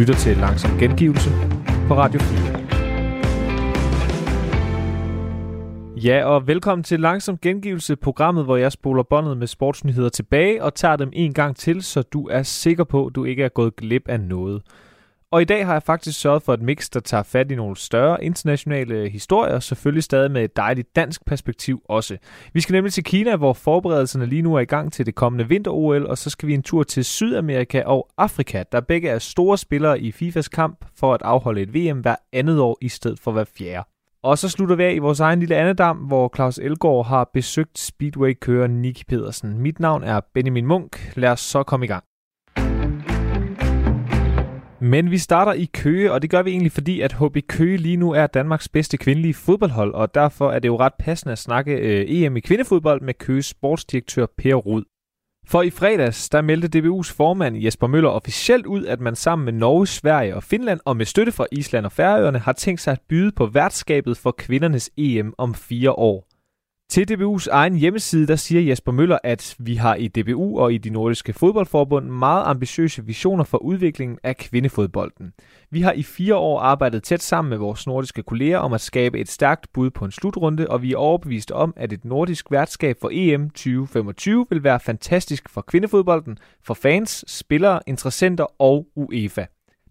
lytter til Langsom Gengivelse på Radio 4. Ja, og velkommen til Langsom Gengivelse, programmet, hvor jeg spoler båndet med sportsnyheder tilbage og tager dem en gang til, så du er sikker på, at du ikke er gået glip af noget. Og i dag har jeg faktisk sørget for et mix, der tager fat i nogle større internationale historier, selvfølgelig stadig med et dejligt dansk perspektiv også. Vi skal nemlig til Kina, hvor forberedelserne lige nu er i gang til det kommende vinter-OL, og så skal vi en tur til Sydamerika og Afrika, der begge er store spillere i FIFAs kamp for at afholde et VM hver andet år i stedet for hver fjerde. Og så slutter vi af i vores egen lille andedam, hvor Claus Elgaard har besøgt Speedway-kører Nicky Pedersen. Mit navn er Benjamin Munk. Lad os så komme i gang. Men vi starter i Køge, og det gør vi egentlig fordi, at HB Køge lige nu er Danmarks bedste kvindelige fodboldhold, og derfor er det jo ret passende at snakke øh, EM i kvindefodbold med Køges sportsdirektør Per Rud. For i fredags, der meldte DBU's formand Jesper Møller officielt ud, at man sammen med Norge, Sverige og Finland og med støtte fra Island og Færøerne har tænkt sig at byde på værtskabet for kvindernes EM om fire år. Til DBU's egen hjemmeside, der siger Jesper Møller, at vi har i DBU og i de nordiske fodboldforbund meget ambitiøse visioner for udviklingen af kvindefodbolden. Vi har i fire år arbejdet tæt sammen med vores nordiske kolleger om at skabe et stærkt bud på en slutrunde, og vi er overbevist om, at et nordisk værtskab for EM 2025 vil være fantastisk for kvindefodbolden, for fans, spillere, interessenter og UEFA.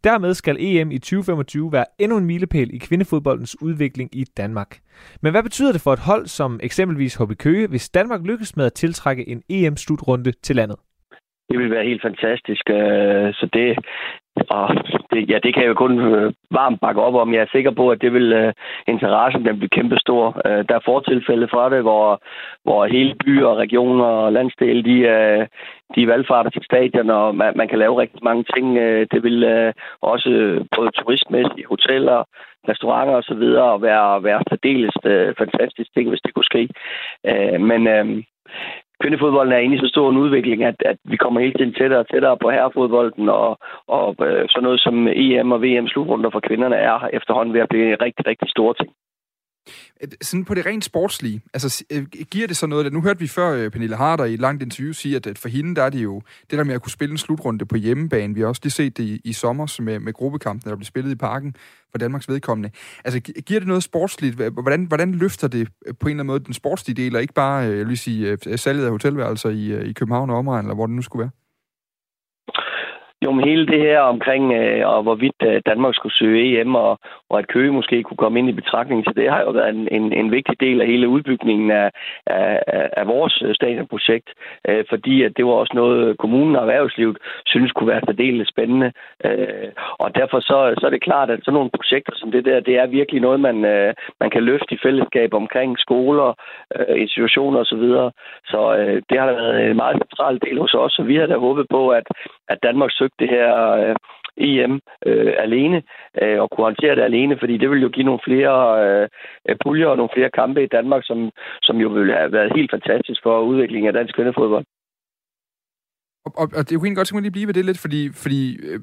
Dermed skal EM i 2025 være endnu en milepæl i kvindefodboldens udvikling i Danmark. Men hvad betyder det for et hold som eksempelvis HB Køge, hvis Danmark lykkes med at tiltrække en EM-slutrunde til landet? Det vil være helt fantastisk. Øh, så det, og det, ja, det kan jeg jo kun øh, varmt bakke op om. Jeg er sikker på, at det vil uh, interessen den blive kæmpestor. Uh, der er fortilfælde fra det, hvor, hvor hele byer, regioner og landsdele, de, uh, de valgfarter til stadion, og man, man kan lave rigtig mange ting. Uh, det vil uh, også både turistmæssigt, hoteller, restauranter og så videre være, være særdeles uh, fantastisk ting, hvis det kunne ske. Uh, men uh, kvindefodbolden er inde i så stor en udvikling, at, at vi kommer hele tiden tættere og tættere på herrefodbolden, og, og øh, sådan noget som EM og VM slutrunder for kvinderne er efterhånden ved at blive en rigtig, rigtig stor ting. Øh, sådan på det rent sportslige, altså øh, giver det så noget, nu hørte vi før øh, Pernille Harder i et langt interview sige, at for hende der er det jo det der med at kunne spille en slutrunde på hjemmebane. Vi har også lige set det i, i sommer med, med gruppekampen, der blev spillet i parken for Danmarks vedkommende. Altså giver det noget sportsligt? Hvordan, hvordan løfter det på en eller anden måde den sportslige del, og ikke bare jeg vil sige, salget af hotelværelser i, i København og omegn, eller hvor det nu skulle være? Jo, men hele det her omkring, øh, og hvorvidt øh, Danmark skulle søge EM, og, og at Køge måske kunne komme ind i betragtning til det, har jo været en, en, en vigtig del af hele udbygningen af, af, af vores øh, stadionprojekt, øh, fordi at det var også noget, kommunen og erhvervslivet synes kunne være særdeles spændende. Øh, og derfor så, så er det klart, at sådan nogle projekter som det der, det er virkelig noget, man, øh, man kan løfte i fællesskab omkring skoler, øh, institutioner osv. Så, videre. så øh, det har været en meget central del hos os, og vi har da håbet på, at, at Danmark søgte det her øh, EM øh, alene øh, og kunne håndtere det alene, fordi det ville jo give nogle flere øh, puljer og nogle flere kampe i Danmark, som, som jo ville have været helt fantastisk for udviklingen af dansk kvindefodbold. Og, og, og det kunne egentlig godt tænke lige blive ved det lidt, fordi, fordi øh,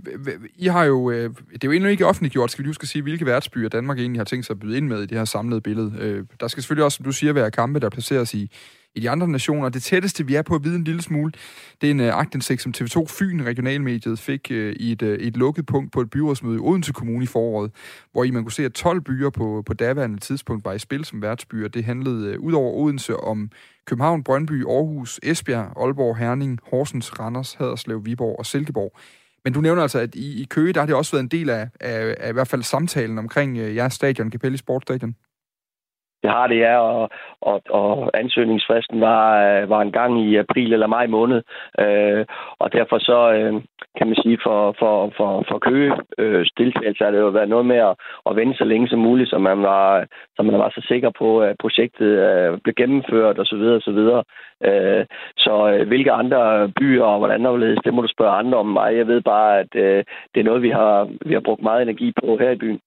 I har jo, øh, det er jo endnu ikke offentliggjort, skal vi huske at sige, hvilke værtsbyer Danmark egentlig har tænkt sig at byde ind med i det her samlede billede. Øh, der skal selvfølgelig også, som du siger, være kampe, der placeres i, i de andre nationer. Det tætteste, vi er på at vide en lille smule, det er en uh, agtindsigt, som TV2 Fyn, regionalmediet, fik uh, i et, uh, et lukket punkt på et byrådsmøde i Odense Kommune i foråret, hvor I man kunne se, at 12 byer på, på daværende tidspunkt var i spil som værtsbyer. Det handlede uh, ud over Odense om København, Brøndby, Aarhus, Esbjerg, Aalborg, Herning, Horsens, Randers, Haderslev, Viborg og Silkeborg. Men du nævner altså, at i, i Køge, der har det også været en del af, af, af i hvert fald samtalen omkring uh, jeres stadion, Capelli Sportstadion. Det har det, ja, og, og, og ansøgningsfristen var, øh, var en gang i april eller maj måned, øh, og derfor så øh, kan man sige, for, for, for, for Køge øh, deltagelse har det jo været noget med at, at vente så længe som muligt, så man var, så man var så sikker på, at projektet øh, blev gennemført osv. osv. Øh, så øh, hvilke andre byer og hvordan der det må du spørge andre om mig. Jeg ved bare, at øh, det er noget, vi har, vi har brugt meget energi på her i byen.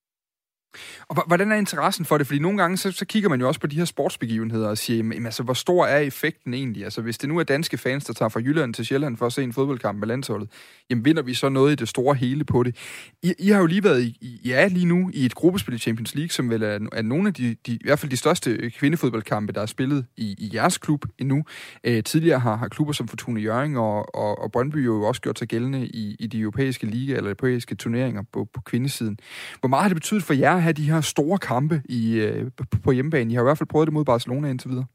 Og hvordan er interessen for det? Fordi nogle gange, så, så kigger man jo også på de her sportsbegivenheder og siger, jamen, altså, hvor stor er effekten egentlig? Altså, hvis det nu er danske fans, der tager fra Jylland til Sjælland for at se en fodboldkamp med landsholdet, jamen, vinder vi så noget i det store hele på det? I, I har jo lige været, i, ja, lige nu i et gruppespil i Champions League, som vel er, er nogle af de, de, i hvert fald de største øh, kvindefodboldkampe, der er spillet i, i jeres klub endnu. Øh, tidligere har, har klubber som Fortuna Jørgen og, og, og Brøndby jo også gjort sig gældende i, i de europæiske liga eller europæiske turneringer på, på kvindesiden. Hvor meget har det betydet for jer have de her store kampe i, øh, på hjemmebane? I har i hvert fald prøvet det mod Barcelona indtil videre.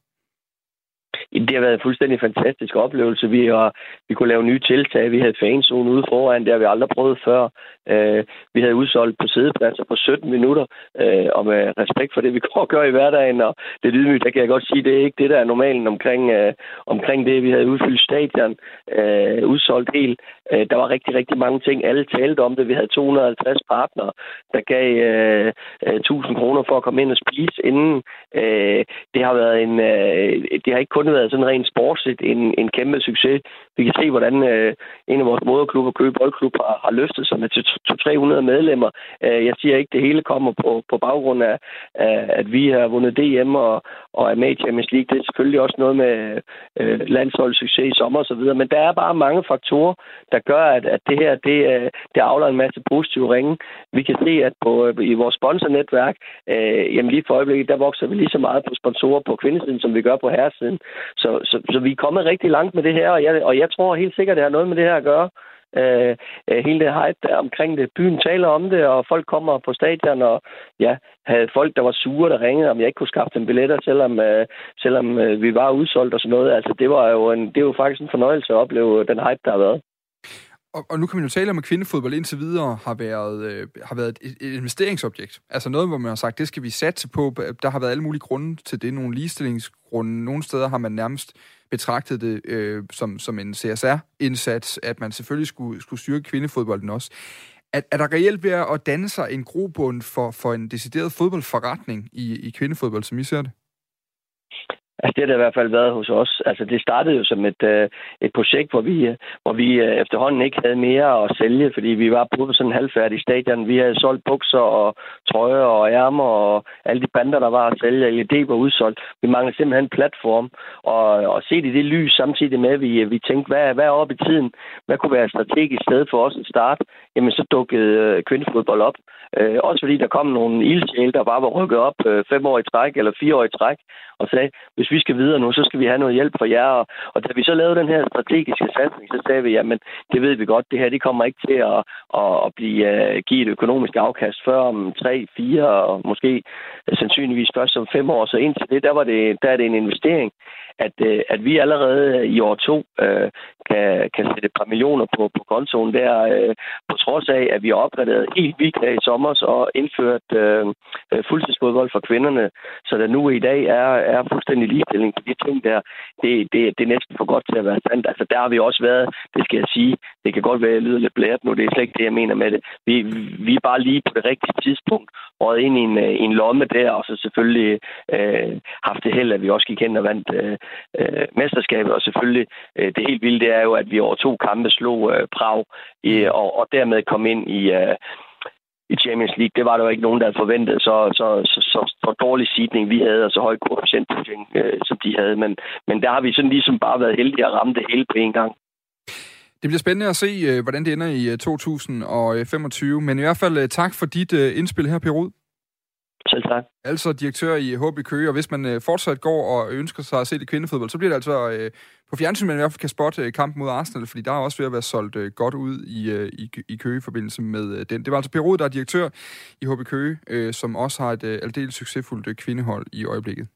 Det har været en fuldstændig fantastisk oplevelse. Vi, har, vi kunne lave nye tiltag. Vi havde fanzone ude foran. Det har vi aldrig prøvet før. Øh, vi havde udsolgt på sædepladser på 17 minutter. øh, og med respekt for det, vi går og gør i hverdagen. Og det er ydmygt, der kan jeg godt sige, det er ikke det, der er normalen omkring, øh, omkring det. Vi havde udfyldt stadion. øh, udsolgt helt. Øh, der var rigtig, rigtig mange ting. Alle talte om det. Vi havde 250 partnere, der gav øh, øh 1000 kroner for at komme ind og spise inden. Øh, det har været en... Øh, det har ikke kun været sådan rent sportsligt en, en kæmpe succes. Vi kan se, hvordan øh, en af vores moderklubber, Køge Boldklub, har, har løftet sig med til 200-300 medlemmer. Øh, jeg siger ikke, at det hele kommer på, på baggrund af, af, at vi har vundet DM og, og er med i Champions League. Det er selvfølgelig også noget med øh, landsholdssucces i sommer osv., men der er bare mange faktorer, der gør, at, at det her det, øh, det afler en masse positive ringe. Vi kan se, at på, øh, i vores sponsornetværk, øh, jamen lige for øjeblikket, der vokser vi lige så meget på sponsorer på kvindesiden, som vi gør på herresiden. Så, så, så vi er kommet rigtig langt med det her, og jeg, og jeg tror helt sikkert, det har noget med det her at gøre. Øh, øh, hele det hype der omkring det. Byen taler om det, og folk kommer på stadion, og ja, havde folk, der var sure, der ringede, om jeg ikke kunne skaffe dem billetter, selvom, øh, selvom øh, vi var udsolgt og sådan noget. Altså, det var jo, en, det var faktisk en fornøjelse at opleve den hype, der har været og, og nu kan man jo tale om, at kvindefodbold indtil videre har været, øh, har været et, et investeringsobjekt. Altså noget, hvor man har sagt, det skal vi satse på. Der har været alle mulige grunde til det. Nogle ligestillingsgrunde. Nogle steder har man nærmest betragtet det øh, som, som en CSR-indsats, at man selvfølgelig skulle, skulle styrke kvindefodbolden også. Er, er der reelt ved at danne sig en grobund for, for en decideret fodboldforretning i, i kvindefodbold, som I ser det? Altså det har det i hvert fald været hos os. Altså det startede jo som et, øh, et projekt, hvor vi, øh, hvor vi øh, efterhånden ikke havde mere at sælge, fordi vi var på sådan en halvfærdig stadion. Vi havde solgt bukser og trøjer og ærmer og alle de bander, der var at sælge. LED var udsolgt. Vi manglede simpelthen en platform. Og, og set i det lys samtidig med, at vi, øh, vi tænkte, hvad, hvad er oppe i tiden? Hvad kunne være et strategisk sted for os at starte? Jamen så dukkede øh, kvindefodbold op. Øh, også fordi der kom nogle ildsjæle, der bare var rykket op øh, fem år i træk eller fire år i træk, og sagde, hvis vi skal videre nu, så skal vi have noget hjælp fra jer. Og, og da vi så lavede den her strategiske satsning, så sagde vi, jamen det ved vi godt, det her det kommer ikke til at, at, at blive, uh, give et økonomisk afkast før om tre, fire og måske sandsynligvis først om fem år. Så indtil det, der, var det, der er det en investering at, øh, at vi allerede øh, i år to øh, kan, kan sætte et par millioner på, på kontoen der, øh, på trods af, at vi har opgraderet helt vildt her i sommer og indført øh, øh, fuldtidsfodbold for kvinderne, så der nu i dag er, er fuldstændig ligestilling på de ting der. Det, det, det er næsten for godt til at være sandt. Altså der har vi også været, det skal jeg sige, det kan godt være, at jeg lyder lidt blæret nu, det er slet ikke det, jeg mener med det. Vi, vi er bare lige på det rigtige tidspunkt røget ind i en, øh, i en lomme der, og så selvfølgelig øh, haft det held, at vi også gik hen og vandt øh, øh, mesterskabet, og selvfølgelig øh, det helt vilde, det er jo, at vi over to kampe slog øh, Prag, i, og, og dermed kom ind i... Øh, i Champions League. Det var der jo ikke nogen, der havde forventet. Så, så, så, så, så dårlig sidning vi havde, og så høj koefficient, øh, som de havde. Men, men der har vi sådan ligesom bare været heldige at ramme det hele på en gang. Det bliver spændende at se, øh, hvordan det ender i 2025. Øh, Men i hvert fald øh, tak for dit indspil her, Per Rud. Selv tak. Altså direktør i HB Køge, og hvis man fortsat går og ønsker sig at se det kvindefodbold, så bliver det altså på fjernsyn, man i hvert fald kan spotte kampen mod Arsenal, fordi der er også ved at være solgt godt ud i, i, i Køge i forbindelse med den. Det var altså Per Rud, der er direktør i HB Køge, som også har et aldeles succesfuldt kvindehold i øjeblikket.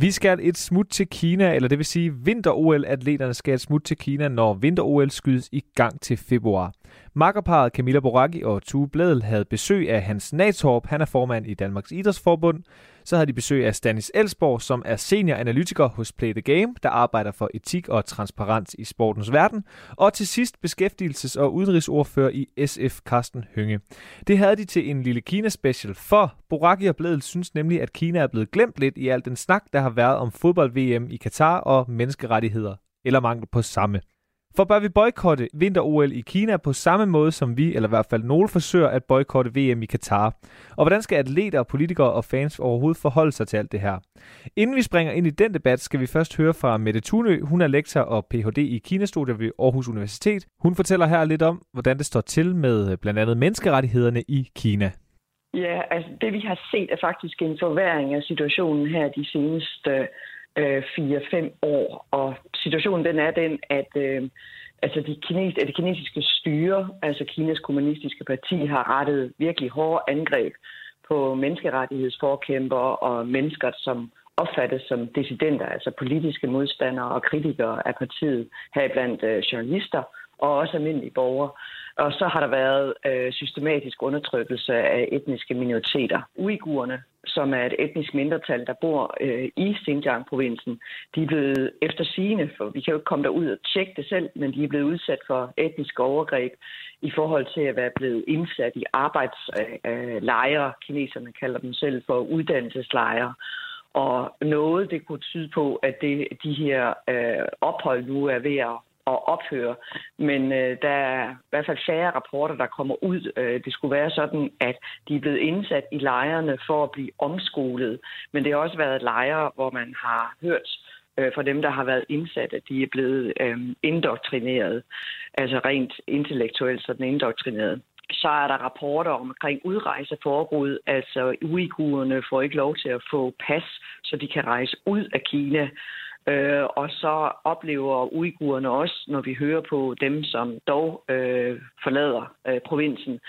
Vi skal et smut til Kina, eller det vil sige vinter-OL-atleterne skal et smut til Kina, når vinter-OL skydes i gang til februar. Makkerparet Camilla Boracchi og Tue Bledel havde besøg af Hans Natorp, han er formand i Danmarks Idrætsforbund. Så havde de besøg af Stanis Elsborg, som er senior analytiker hos Play the Game, der arbejder for etik og transparens i sportens verden. Og til sidst beskæftigelses- og udenrigsordfører i SF, Carsten Hønge. Det havde de til en lille Kina-special, for Boracchi og Bledel synes nemlig, at Kina er blevet glemt lidt i al den snak, der har været om fodbold-VM i Katar og menneskerettigheder, eller mangel på samme. For bør vi boykotte vinter-OL i Kina på samme måde, som vi, eller i hvert fald nogle forsøger at boykotte VM i Katar? Og hvordan skal atleter, politikere og fans overhovedet forholde sig til alt det her? Inden vi springer ind i den debat, skal vi først høre fra Mette Thunø. Hun er lektor og Ph.D. i Kina-studier ved Aarhus Universitet. Hun fortæller her lidt om, hvordan det står til med øh, blandt andet menneskerettighederne i Kina. Ja, altså det vi har set er faktisk en forværing af situationen her de seneste øh, 4-5 år. Og situationen den er den, at øh, altså de kines, det kinesiske styre, altså Kinas kommunistiske parti, har rettet virkelig hårde angreb på menneskerettighedsforkæmpere og mennesker, som opfattes som dissidenter, altså politiske modstandere og kritikere af partiet, heriblandt øh, journalister og også almindelige borgere. Og så har der været øh, systematisk undertrykkelse af etniske minoriteter. Uigurerne, som er et etnisk mindretal, der bor øh, i Xinjiang-provincen, de er blevet efter sigende, for vi kan jo ikke komme derud og tjekke det selv, men de er blevet udsat for etniske overgreb i forhold til at være blevet indsat i arbejdslejre. Øh, Kineserne kalder dem selv for uddannelseslejre. Og noget, det kunne tyde på, at det, de her øh, ophold nu er ved at at ophøre. Men øh, der er i hvert fald færre rapporter, der kommer ud. Øh, det skulle være sådan, at de er blevet indsat i lejrene for at blive omskolet. Men det har også været lejre, hvor man har hørt øh, fra dem, der har været indsat, at de er blevet øh, indoktrineret. Altså rent intellektuelt sådan indoktrineret så er der rapporter omkring udrejseforbud. Altså uigurerne får ikke lov til at få pas, så de kan rejse ud af Kina. Øh, og så oplever uigurerne også, når vi hører på dem, som dog øh, forlader øh, provinsen,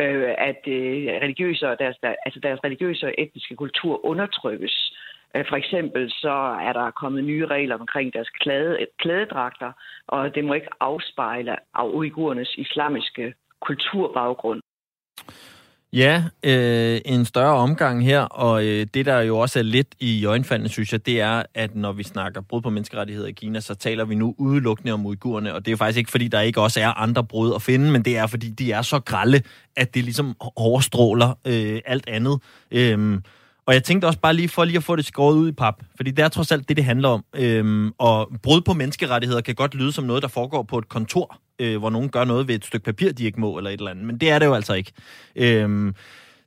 øh, at øh, religiøse, deres, der, altså deres religiøse og etniske kultur undertrykkes. Øh, for eksempel så er der kommet nye regler omkring deres klæde, klædedragter, og det må ikke afspejle af uigurernes islamiske kulturbaggrund. Ja, øh, en større omgang her, og øh, det der jo også er lidt i øjenfaldene, synes jeg, det er, at når vi snakker brud på menneskerettigheder i Kina, så taler vi nu udelukkende om uigurerne, og det er jo faktisk ikke, fordi der ikke også er andre brud at finde, men det er, fordi de er så grælde, at det ligesom overstråler øh, alt andet. Øh, og jeg tænkte også bare lige for lige at få det skåret ud i pap, fordi det er trods alt det, det handler om. Øhm, og brud på menneskerettigheder kan godt lyde som noget, der foregår på et kontor, øh, hvor nogen gør noget ved et stykke papir, de ikke må, eller et eller andet. Men det er det jo altså ikke. Øhm,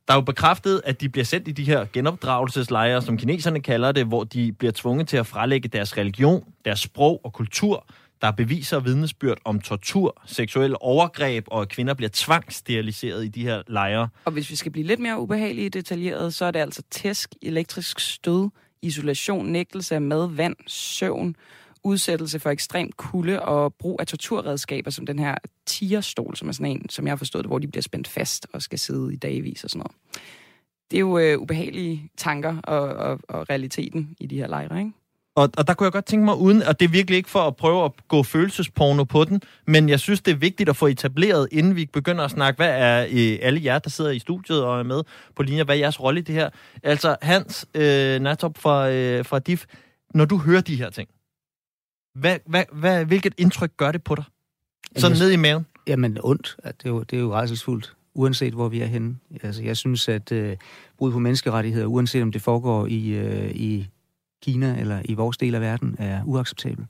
der er jo bekræftet, at de bliver sendt i de her genopdragelseslejre, som kineserne kalder det, hvor de bliver tvunget til at frelægge deres religion, deres sprog og kultur, der er beviser og vidnesbyrd om tortur, seksuelle overgreb, og at kvinder bliver tvangssteriliseret i de her lejre. Og hvis vi skal blive lidt mere ubehagelige detaljeret, så er det altså tæsk, elektrisk stød, isolation, nægtelse af mad, vand, søvn, udsættelse for ekstrem kulde og brug af torturredskaber, som den her tierstol, som er sådan en, som jeg har forstået det, hvor de bliver spændt fast og skal sidde i dagvis og sådan noget. Det er jo øh, ubehagelige tanker og, og, og realiteten i de her lejre, ikke? Og, og der kunne jeg godt tænke mig, uden, og det er virkelig ikke for at prøve at gå følelsesporno på den, men jeg synes, det er vigtigt at få etableret, inden vi begynder at snakke, hvad er øh, alle jer, der sidder i studiet og er med på linjer, hvad er jeres rolle i det her? Altså, Hans øh, Natop fra, øh, fra DIF, når du hører de her ting, hvad, hvad, hvad, hvilket indtryk gør det på dig? Sådan ned i maven? Jamen, ondt. Det er jo, det er jo rejselsfuldt, uanset hvor vi er henne. Altså, jeg synes, at øh, brud på menneskerettigheder, uanset om det foregår i, øh, i Kina eller i vores del af verden, er uacceptabel.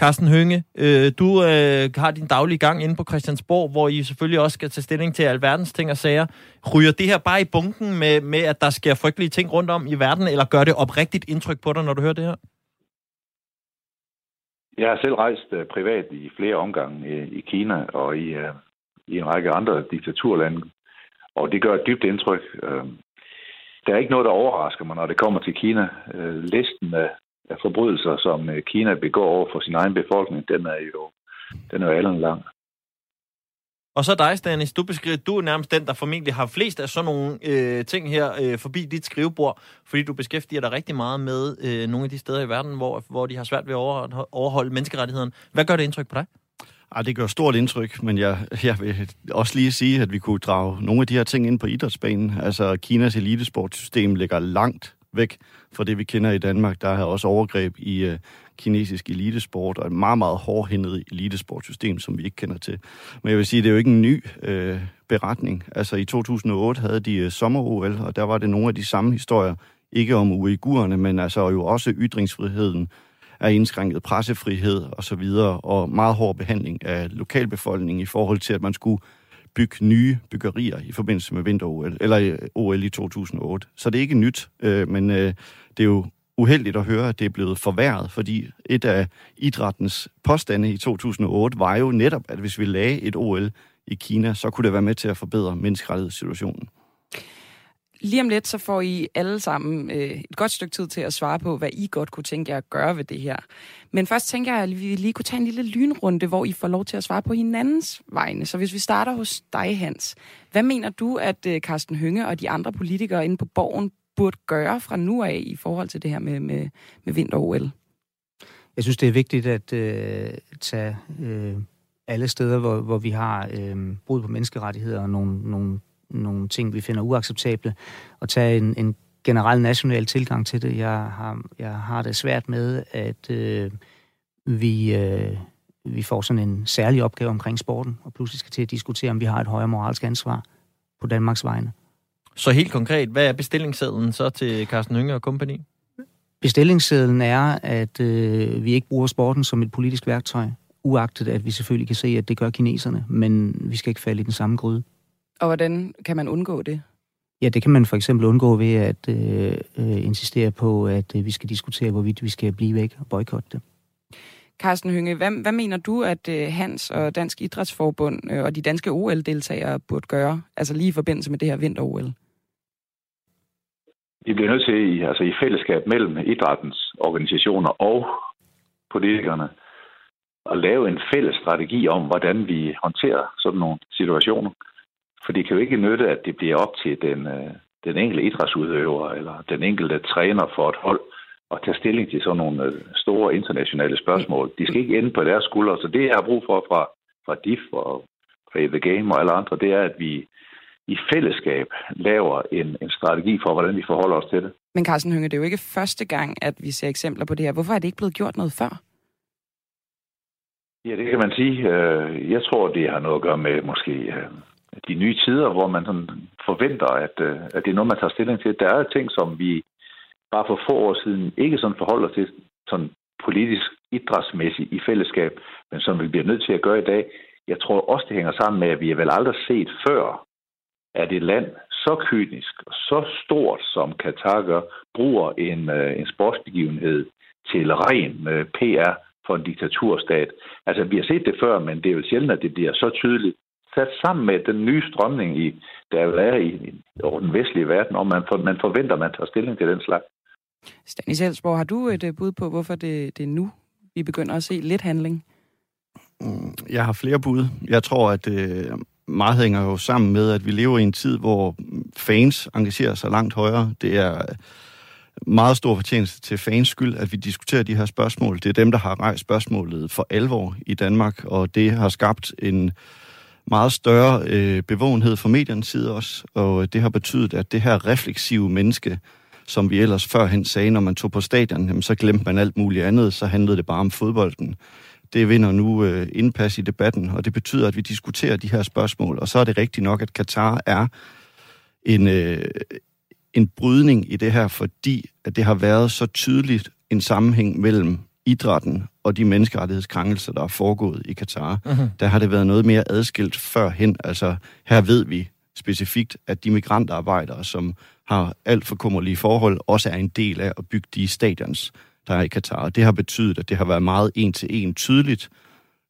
Carsten Hønge, øh, du øh, har din daglige gang inde på Christiansborg, hvor I selvfølgelig også skal tage stilling til alverdens ting og sager. Ryger det her bare i bunken med, med, at der sker frygtelige ting rundt om i verden, eller gør det oprigtigt indtryk på dig, når du hører det her? Jeg har selv rejst uh, privat i flere omgange uh, i Kina og i, uh, i en række andre diktaturlande, og det gør et dybt indtryk. Uh, der er ikke noget, der overrasker mig, når det kommer til Kina. Øh, listen af, af forbrydelser, som øh, Kina begår over for sin egen befolkning, den er jo, den er jo allen lang. Og så dig, Stanis, du beskriver, du er nærmest den, der formentlig har flest af sådan nogle øh, ting her øh, forbi dit skrivebord, fordi du beskæftiger dig rigtig meget med øh, nogle af de steder i verden, hvor, hvor de har svært ved at overholde menneskerettigheden. Hvad gør det indtryk på dig? Ej, det gør stort indtryk, men jeg, jeg vil også lige sige, at vi kunne drage nogle af de her ting ind på idrætsbanen. Altså, Kinas elitesportsystem ligger langt væk fra det, vi kender i Danmark. Der er også overgreb i øh, kinesisk elitesport, og et meget, meget hårdhændet elitesportsystem, som vi ikke kender til. Men jeg vil sige, det er jo ikke en ny øh, beretning. Altså, i 2008 havde de øh, sommer-OL, og der var det nogle af de samme historier, ikke om uigurerne, men altså jo også ytringsfriheden, er indskrænket pressefrihed og så videre, og meget hård behandling af lokalbefolkningen i forhold til, at man skulle bygge nye byggerier i forbindelse med vinter-OL, eller øh, OL i 2008. Så det er ikke nyt, øh, men øh, det er jo uheldigt at høre, at det er blevet forværret, fordi et af idrættens påstande i 2008 var jo netop, at hvis vi lagde et OL i Kina, så kunne det være med til at forbedre menneskerettighedssituationen. Lige om lidt, så får I alle sammen øh, et godt stykke tid til at svare på, hvad I godt kunne tænke jer at gøre ved det her. Men først tænker jeg, at vi lige kunne tage en lille lynrunde, hvor I får lov til at svare på hinandens vegne. Så hvis vi starter hos dig, Hans. Hvad mener du, at øh, Carsten Hønge og de andre politikere inde på borgen burde gøre fra nu af i forhold til det her med, med, med vinter-OL? Jeg synes, det er vigtigt at øh, tage øh, alle steder, hvor, hvor vi har øh, brud på menneskerettigheder og nogle, nogle nogle ting, vi finder uacceptable, og tage en, en generel national tilgang til det. Jeg har, jeg har det svært med, at øh, vi, øh, vi får sådan en særlig opgave omkring sporten, og pludselig skal til at diskutere, om vi har et højere moralsk ansvar på Danmarks vegne. Så helt konkret, hvad er bestillingssedlen så til Carsten Hønge og kompagni? Bestillingssedlen er, at øh, vi ikke bruger sporten som et politisk værktøj, uagtet at vi selvfølgelig kan se, at det gør kineserne, men vi skal ikke falde i den samme gryde. Og hvordan kan man undgå det? Ja, det kan man for eksempel undgå ved at øh, øh, insistere på, at øh, vi skal diskutere, hvorvidt vi skal blive væk og boykotte det. Carsten Hynge, hvad, hvad mener du, at øh, Hans og Dansk Idrætsforbund øh, og de danske OL-deltagere burde gøre, altså lige i forbindelse med det her vinter-OL? Vi bliver nødt til, altså i fællesskab mellem idrættens organisationer og politikerne, at lave en fælles strategi om, hvordan vi håndterer sådan nogle situationer. For det kan jo ikke nytte, at det bliver op til den, øh, den enkelte idrætsudøver eller den enkelte træner for et hold at tage stilling til sådan nogle øh, store internationale spørgsmål. De skal ikke ende på deres skuldre. Så det, jeg har brug for fra, fra DIF og Play the Game og alle andre, det er, at vi i fællesskab laver en, en strategi for, hvordan vi forholder os til det. Men Carsten Hønge, det er jo ikke første gang, at vi ser eksempler på det her. Hvorfor er det ikke blevet gjort noget før? Ja, det kan man sige. Øh, jeg tror, det har noget at gøre med måske de nye tider, hvor man sådan forventer, at, øh, at det er noget, man tager stilling til. Der er ting, som vi bare for få år siden ikke sådan forholder til sådan politisk idrætsmæssigt i fællesskab, men som vi bliver nødt til at gøre i dag. Jeg tror også, det hænger sammen med, at vi har vel aldrig set før, at et land så kynisk og så stort, som Katar gør, bruger en, øh, en sportsbegivenhed til ren øh, PR for en diktaturstat. Altså, vi har set det før, men det er jo sjældent, at det bliver så tydeligt sat sammen med den nye strømning, i, der er i, i over den vestlige verden, og man, for, man forventer, at man tager stilling til den slags. Stanis Elsborg, har du et øh, bud på, hvorfor det, det er nu, vi begynder at se lidt handling? Mm, jeg har flere bud. Jeg tror, at det øh, meget hænger jo sammen med, at vi lever i en tid, hvor fans engagerer sig langt højere. Det er meget stor fortjeneste til fans skyld, at vi diskuterer de her spørgsmål. Det er dem, der har rejst spørgsmålet for alvor i Danmark, og det har skabt en meget større øh, bevågenhed fra mediernes side også, og øh, det har betydet, at det her refleksive menneske, som vi ellers førhen sagde, når man tog på stadion, jamen, så glemte man alt muligt andet, så handlede det bare om fodbolden. Det vinder nu øh, indpas i debatten, og det betyder, at vi diskuterer de her spørgsmål, og så er det rigtigt nok, at Katar er en, øh, en brydning i det her, fordi at det har været så tydeligt en sammenhæng mellem idrætten og de menneskerettighedskrænkelser, der er foregået i Katar, uh-huh. der har det været noget mere adskilt førhen. Altså, her ved vi specifikt, at de migrantarbejdere, som har alt for kummerlige forhold, også er en del af at bygge de stadions, der er i Katar. Det har betydet, at det har været meget en til en tydeligt,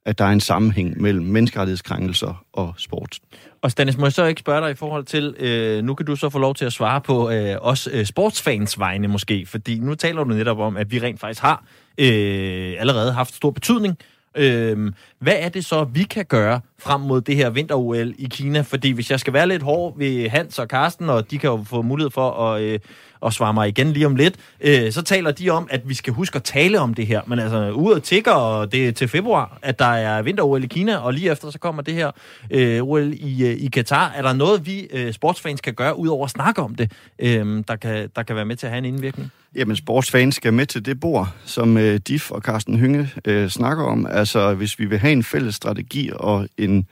at der er en sammenhæng mellem menneskerettighedskrænkelser og sport. Og Stanis, må jeg så ikke spørge dig i forhold til, øh, nu kan du så få lov til at svare på øh, os øh, sportsfans vegne måske, fordi nu taler du netop om, at vi rent faktisk har øh, allerede haft stor betydning. Øh, hvad er det så, vi kan gøre frem mod det her vinter-OL i Kina? Fordi hvis jeg skal være lidt hård ved Hans og Karsten, og de kan jo få mulighed for at, øh, at svare mig igen lige om lidt, øh, så taler de om, at vi skal huske at tale om det her. Men altså, ude tigger, og det er til februar, at der er vinter-OL i Kina, og lige efter så kommer det her øh, OL i, øh, i Katar. Er der noget, vi øh, sportsfans kan gøre, udover at snakke om det, øh, der, kan, der kan være med til at have en indvirkning? Jamen, sportsfans skal med til det bord, som øh, Dif og Carsten Hynge øh, snakker om. Altså, hvis vi vil have en fælles strategi og en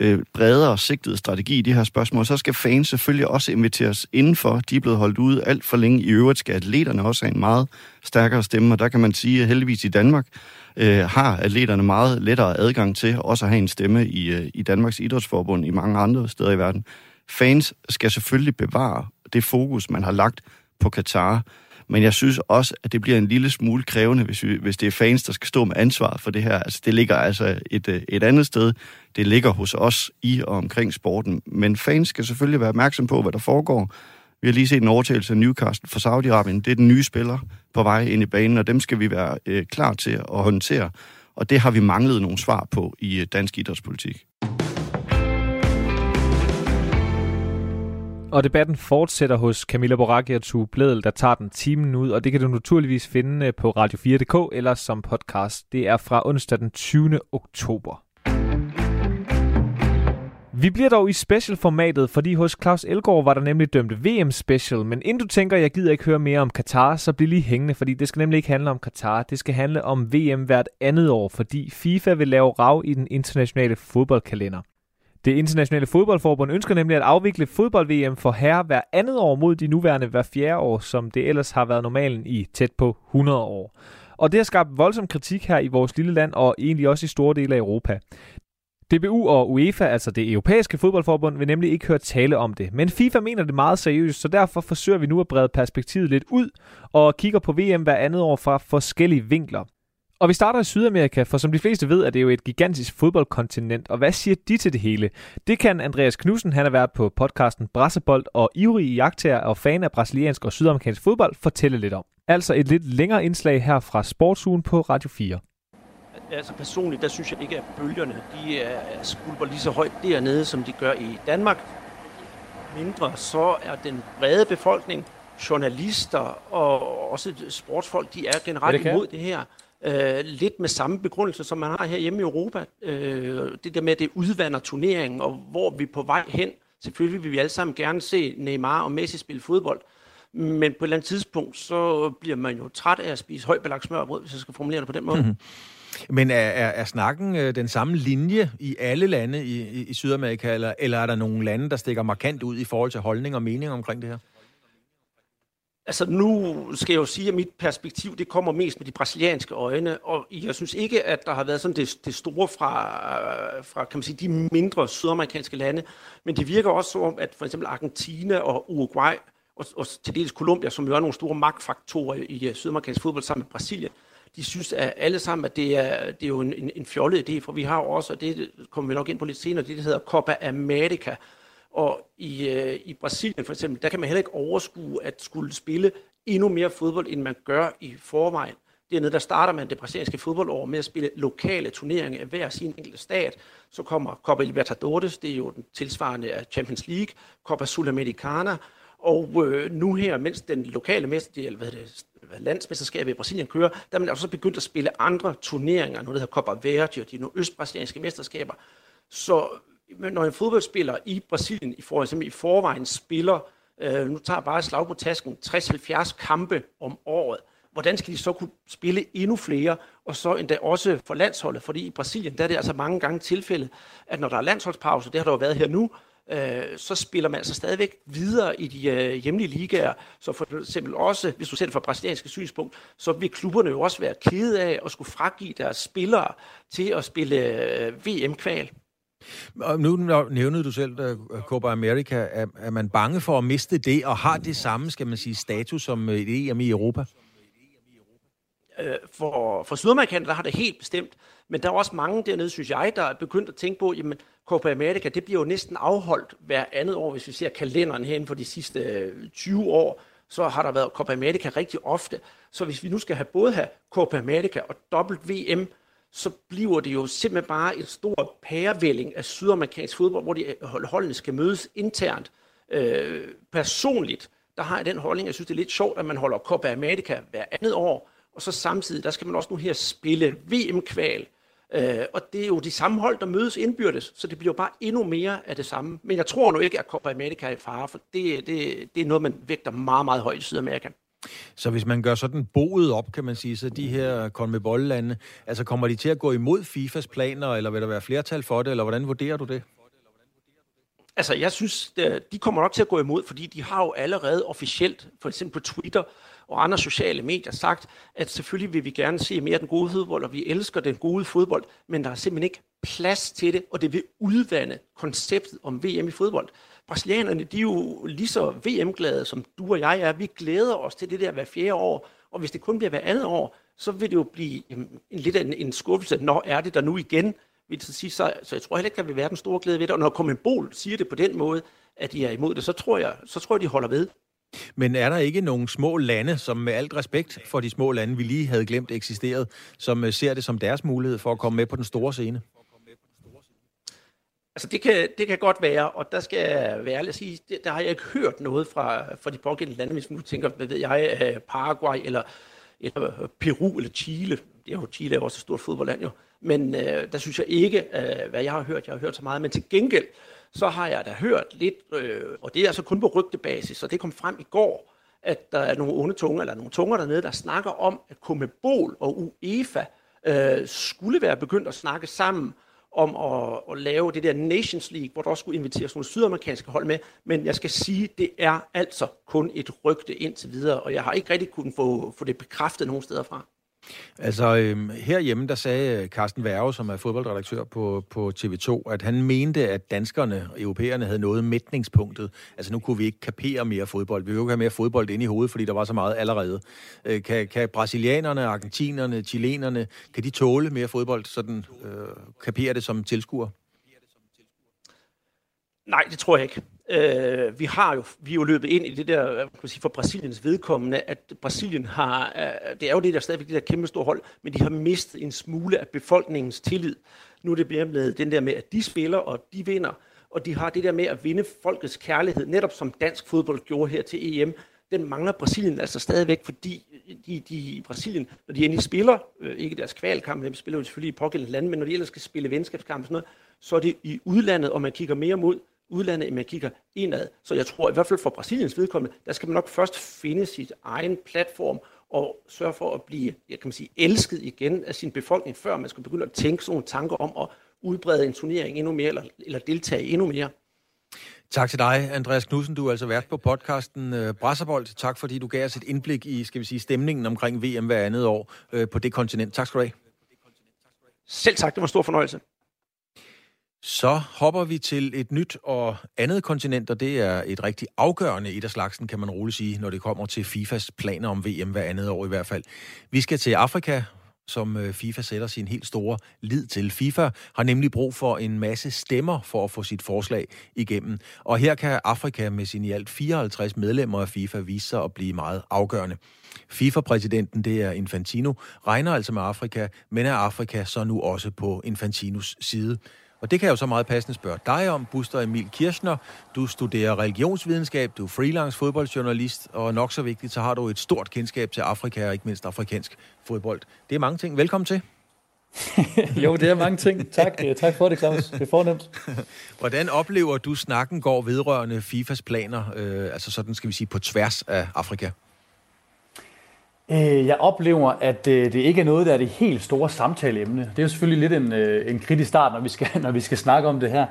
øh, bredere sigtet strategi i de her spørgsmål, så skal fans selvfølgelig også inviteres indenfor. De er blevet holdt ude alt for længe. I øvrigt skal atleterne også have en meget stærkere stemme, og der kan man sige, at heldigvis i Danmark øh, har atleterne meget lettere adgang til også at have en stemme i, øh, i Danmarks Idrætsforbund i mange andre steder i verden. Fans skal selvfølgelig bevare det fokus, man har lagt på Katar, men jeg synes også, at det bliver en lille smule krævende, hvis, vi, hvis det er fans, der skal stå med ansvar for det her. Altså, det ligger altså et, øh, et andet sted. Det ligger hos os i og omkring sporten. Men fans skal selvfølgelig være opmærksom på, hvad der foregår. Vi har lige set en overtagelse af Newcastle for Saudi-Arabien. Det er den nye spiller på vej ind i banen, og dem skal vi være øh, klar til at håndtere. Og det har vi manglet nogle svar på i øh, dansk idrætspolitik. Og debatten fortsætter hos Camilla Boracchi og Tue Bledel, der tager den timen ud, og det kan du naturligvis finde øh, på radio4.dk eller som podcast. Det er fra onsdag den 20. oktober. Vi bliver dog i specialformatet, fordi hos Claus Elgaard var der nemlig dømt VM-special, men inden du tænker, jeg gider ikke høre mere om Katar, så bliv lige hængende, fordi det skal nemlig ikke handle om Katar, det skal handle om VM hvert andet år, fordi FIFA vil lave rav i den internationale fodboldkalender. Det internationale fodboldforbund ønsker nemlig at afvikle fodbold-VM for herre hver andet år mod de nuværende hver fjerde år, som det ellers har været normalen i tæt på 100 år. Og det har skabt voldsom kritik her i vores lille land og egentlig også i store dele af Europa. DBU og UEFA, altså det europæiske fodboldforbund, vil nemlig ikke høre tale om det. Men FIFA mener det meget seriøst, så derfor forsøger vi nu at brede perspektivet lidt ud og kigger på VM hver andet år fra forskellige vinkler. Og vi starter i Sydamerika, for som de fleste ved, er det jo et gigantisk fodboldkontinent. Og hvad siger de til det hele? Det kan Andreas Knudsen, han har været på podcasten Brassebold og ivrig jagttager og fan af brasiliansk og sydamerikansk fodbold, fortælle lidt om. Altså et lidt længere indslag her fra Sportsugen på Radio 4 altså personligt, der synes jeg ikke, at bølgerne de er, skulper lige så højt dernede, som de gør i Danmark. Mindre så er den brede befolkning, journalister og også sportsfolk, de er generelt det imod det her. Øh, lidt med samme begrundelse, som man har her hjemme i Europa. Øh, det der med, at det udvander turneringen, og hvor vi er på vej hen. Selvfølgelig vil vi alle sammen gerne se Neymar og Messi spille fodbold. Men på et eller andet tidspunkt, så bliver man jo træt af at spise højbelagt smørbrød, hvis jeg skal formulere det på den måde. Mm-hmm. Men er, er, er snakken øh, den samme linje i alle lande i, i, i Sydamerika, eller, eller er der nogle lande, der stikker markant ud i forhold til holdning og mening omkring det her? Altså nu skal jeg jo sige, at mit perspektiv det kommer mest med de brasilianske øjne, og jeg synes ikke, at der har været sådan det, det store fra, fra kan man sige, de mindre sydamerikanske lande, men det virker også som, at for eksempel Argentina og Uruguay, og, og til dels Colombia, som jo er nogle store magtfaktorer i sydamerikansk fodbold sammen med Brasilien, de synes at alle sammen, at det er, det er jo en, en fjollet idé, for vi har jo også, og det kommer vi nok ind på lidt senere, det der hedder Copa America. Og i, øh, i Brasilien for eksempel, der kan man heller ikke overskue at skulle spille endnu mere fodbold, end man gør i forvejen. Dernede der starter man det brasilianske fodboldår med at spille lokale turneringer af hver sin enkelte stat. Så kommer Copa Libertadores, det er jo den tilsvarende af Champions League, Copa Sudamericana, og øh, nu her, mens den lokale mester, eller hvad det, landsmesterskabet i Brasilien kører, der er man også begyndt at spille andre turneringer, noget der hedder Copa Verde og de nordøstbrasilianske mesterskaber. Så når en fodboldspiller i Brasilien i, for eksempel i forvejen spiller, øh, nu tager jeg bare slag på tasken, 60-70 kampe om året, hvordan skal de så kunne spille endnu flere, og så endda også for landsholdet, fordi i Brasilien, der er det altså mange gange tilfælde, at når der er landsholdspause, det har der jo været her nu, øh, så spiller man altså stadigvæk videre i de øh, hjemlige ligaer. Så for eksempel også, hvis du ser det fra brasilianske synspunkt, så vil klubberne jo også være kede af at skulle fragive deres spillere til at spille øh, VM-kval. Og nu nævnede du selv uh, Copa America. Er, er man bange for at miste det, og har det samme, skal man sige, status som øh, et EM i Europa? Øh, for, for Sydamerikaner, der har det helt bestemt. Men der er også mange dernede, synes jeg, der er begyndt at tænke på, jamen Copa America, det bliver jo næsten afholdt hver andet år, hvis vi ser kalenderen herinde for de sidste øh, 20 år, så har der været Copa America rigtig ofte. Så hvis vi nu skal have både have Copa America og dobbelt VM, så bliver det jo simpelthen bare en stor pærevælling af sydamerikansk fodbold, hvor de holdene skal mødes internt. Øh, personligt, der har jeg den holdning, jeg synes, det er lidt sjovt, at man holder Copa America hver andet år, og så samtidig, der skal man også nu her spille VM-kval. Øh, og det er jo de samme hold, der mødes indbyrdes, så det bliver bare endnu mere af det samme. Men jeg tror nu ikke, at Copa America er i fare, for det, det, det er noget, man vægter meget, meget højt i Sydamerika. Så hvis man gør sådan boet op, kan man sige, så de her CONMEBOL-lande, altså kommer de til at gå imod FIFAs planer, eller vil der være flertal for det, eller hvordan vurderer du det? Altså, jeg synes, de kommer nok til at gå imod, fordi de har jo allerede officielt, for eksempel på Twitter og andre sociale medier, sagt, at selvfølgelig vil vi gerne se mere af den gode fodbold, og vi elsker den gode fodbold, men der er simpelthen ikke plads til det, og det vil udvande konceptet om VM i fodbold. Brasilianerne, de er jo lige så VM-glade, som du og jeg er. Vi glæder os til det der hver fjerde år, og hvis det kun bliver hver andet år, så vil det jo blive en, lidt af en, en skuffelse. Når er det der nu igen? Vil det sige, så, så jeg tror heller ikke, der vil være den store glæde ved det. Og når Kommenbol Bol siger det på den måde, at de er imod det, så tror jeg, så tror jeg de holder ved. Men er der ikke nogle små lande, som med alt respekt for de små lande, vi lige havde glemt eksisteret, som øh, ser det som deres mulighed for at komme med på den store scene? Altså det kan, det kan godt være, og der skal jeg være ærlig at sige, det, der har jeg ikke hørt noget fra, fra de pågældende lande, hvis man nu tænker, hvad ved jeg, øh, Paraguay eller, eller øh, Peru eller Chile. Det er jo, Chile er også et stort fodboldland jo. Men øh, der synes jeg ikke, øh, hvad jeg har hørt, jeg har hørt så meget, men til gengæld, så har jeg da hørt lidt, øh, og det er altså kun på rygtebasis, og det kom frem i går, at der er nogle onde tunger, eller nogle tunger dernede, der snakker om, at Comebol og UEFA øh, skulle være begyndt at snakke sammen om at, at lave det der Nations League, hvor der også skulle inviteres nogle sydamerikanske hold med. Men jeg skal sige, det er altså kun et rygte indtil videre, og jeg har ikke rigtig kunnet få, få det bekræftet nogen steder fra. Altså, øhm, herhjemme, der sagde øh, Carsten Værge, som er fodboldredaktør på, på TV2, at han mente, at danskerne og europæerne havde nået mætningspunktet. Altså, nu kunne vi ikke kapere mere fodbold. Vi kunne jo ikke have mere fodbold ind i hovedet, fordi der var så meget allerede. Øh, kan, kan brasilianerne, argentinerne, chilenerne, kan de tåle mere fodbold, sådan øh, kapere det som tilskuer? Nej, det tror jeg ikke. Øh, vi har jo vi er jo løbet ind i det der, kan man sige, for Brasiliens vedkommende, at Brasilien har, øh, det er jo det der stadigvæk det der kæmpe store hold, men de har mistet en smule af befolkningens tillid. Nu er det bliver med den der med, at de spiller, og de vinder, og de har det der med at vinde folkets kærlighed, netop som dansk fodbold gjorde her til EM. Den mangler Brasilien altså stadigvæk, fordi de, de i Brasilien, når de endelig spiller, øh, ikke deres kvalkamp, de spiller jo selvfølgelig i pågældende lande, men når de ellers skal spille venskabskamp og sådan noget, så er det i udlandet, og man kigger mere mod udlandet, end man kigger indad. Så jeg tror i hvert fald for Brasiliens vedkommende, der skal man nok først finde sit egen platform og sørge for at blive, jeg kan man sige, elsket igen af sin befolkning, før man skal begynde at tænke sådan nogle tanker om at udbrede en turnering endnu mere, eller, eller deltage endnu mere. Tak til dig, Andreas Knudsen. Du er altså vært på podcasten uh, Brasserbold. Tak fordi du gav os et indblik i, skal vi sige, stemningen omkring VM hver andet år uh, på det kontinent. Tak skal du have. Selv tak, det var en stor fornøjelse. Så hopper vi til et nyt og andet kontinent, og det er et rigtig afgørende et af slagsen, kan man roligt sige, når det kommer til FIFAs planer om VM hver andet år i hvert fald. Vi skal til Afrika, som øh, FIFA sætter sin helt store lid til. FIFA har nemlig brug for en masse stemmer for at få sit forslag igennem. Og her kan Afrika med sine i alt 54 medlemmer af FIFA vise sig at blive meget afgørende. FIFA-præsidenten, det er Infantino, regner altså med Afrika, men er Afrika så nu også på Infantinos side? Og det kan jeg jo så meget passende spørge dig om, Buster Emil Kirchner. Du studerer religionsvidenskab, du er freelance fodboldjournalist, og nok så vigtigt, så har du et stort kendskab til Afrika og ikke mindst afrikansk fodbold. Det er mange ting. Velkommen til. jo, det er mange ting. Tak, tak for det, Claus. Det er fornemt. Hvordan oplever du snakken går vedrørende FIFAs planer, øh, altså sådan skal vi sige, på tværs af Afrika? Øh, jeg oplever, at øh, det ikke er noget, der er det helt store samtaleemne. Det er jo selvfølgelig lidt en, øh, en kritisk start, når vi, skal, når vi skal snakke om det her.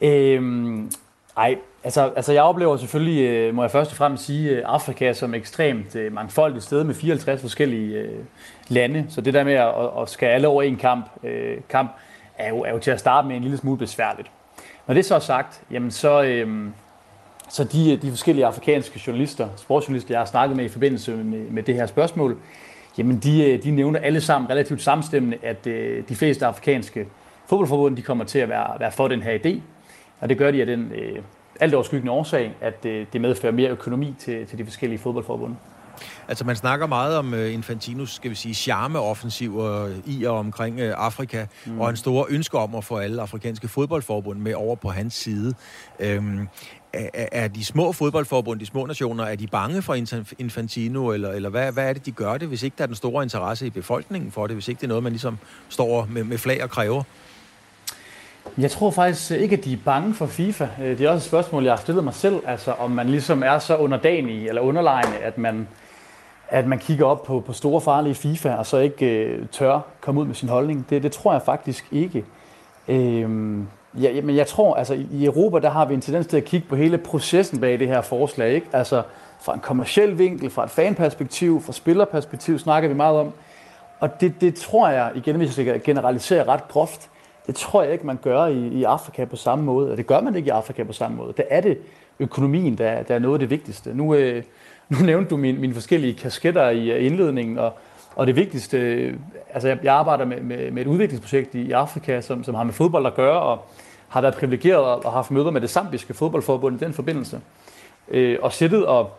Øhm, ej, altså, altså jeg oplever selvfølgelig, må jeg først og fremmest sige, Afrika som ekstremt mangfoldigt sted med 54 forskellige lande. Så det der med at, at skal alle over en kamp, kamp er, jo, er jo til at starte med en lille smule besværligt. Når det så er sagt, jamen så, øhm, så de, de forskellige afrikanske journalister, sportsjournalister, jeg har snakket med i forbindelse med, med det her spørgsmål, jamen de, de nævner alle sammen relativt samstemmende, at øh, de fleste afrikanske fodboldforbund de kommer til at være, være for den her idé. Og det gør de af den øh, alt overskyggende årsag, at øh, det medfører mere økonomi til, til de forskellige fodboldforbund. Altså man snakker meget om uh, Infantinos, skal vi sige, charmeoffensiver i og omkring uh, Afrika, mm. og en stor ønske om at få alle afrikanske fodboldforbund med over på hans side. Øhm, er, er de små fodboldforbund, de små nationer, er de bange for Infantino, eller, eller hvad, hvad er det, de gør det, hvis ikke der er den store interesse i befolkningen for det, hvis ikke det er noget, man ligesom står med, med flag og kræver? Jeg tror faktisk ikke, at de er bange for FIFA. Øh, det er også et spørgsmål, jeg har stillet mig selv, altså om man ligesom er så underdanig eller underlegne, at man, at man kigger op på, på store farlige FIFA, og så ikke øh, tør komme ud med sin holdning. Det, det tror jeg faktisk ikke. Øhm, Ja, men jeg tror, altså i Europa, der har vi en tendens til at kigge på hele processen bag det her forslag, ikke? Altså fra en kommersiel vinkel, fra et fanperspektiv, fra spillerperspektiv snakker vi meget om. Og det, det tror jeg, igen hvis jeg skal generalisere ret groft, det tror jeg ikke, man gør i, i Afrika på samme måde, og det gør man ikke i Afrika på samme måde. Der er det økonomien, der, der er noget af det vigtigste. Nu, øh, nu nævnte du mine, mine forskellige kasketter i indledningen, og, og det vigtigste, øh, altså jeg, jeg arbejder med, med, med et udviklingsprojekt i Afrika, som, som har med fodbold at gøre, og har været privilegeret og, og haft møder med det zambiske fodboldforbund i den forbindelse. Øh, og siddet og,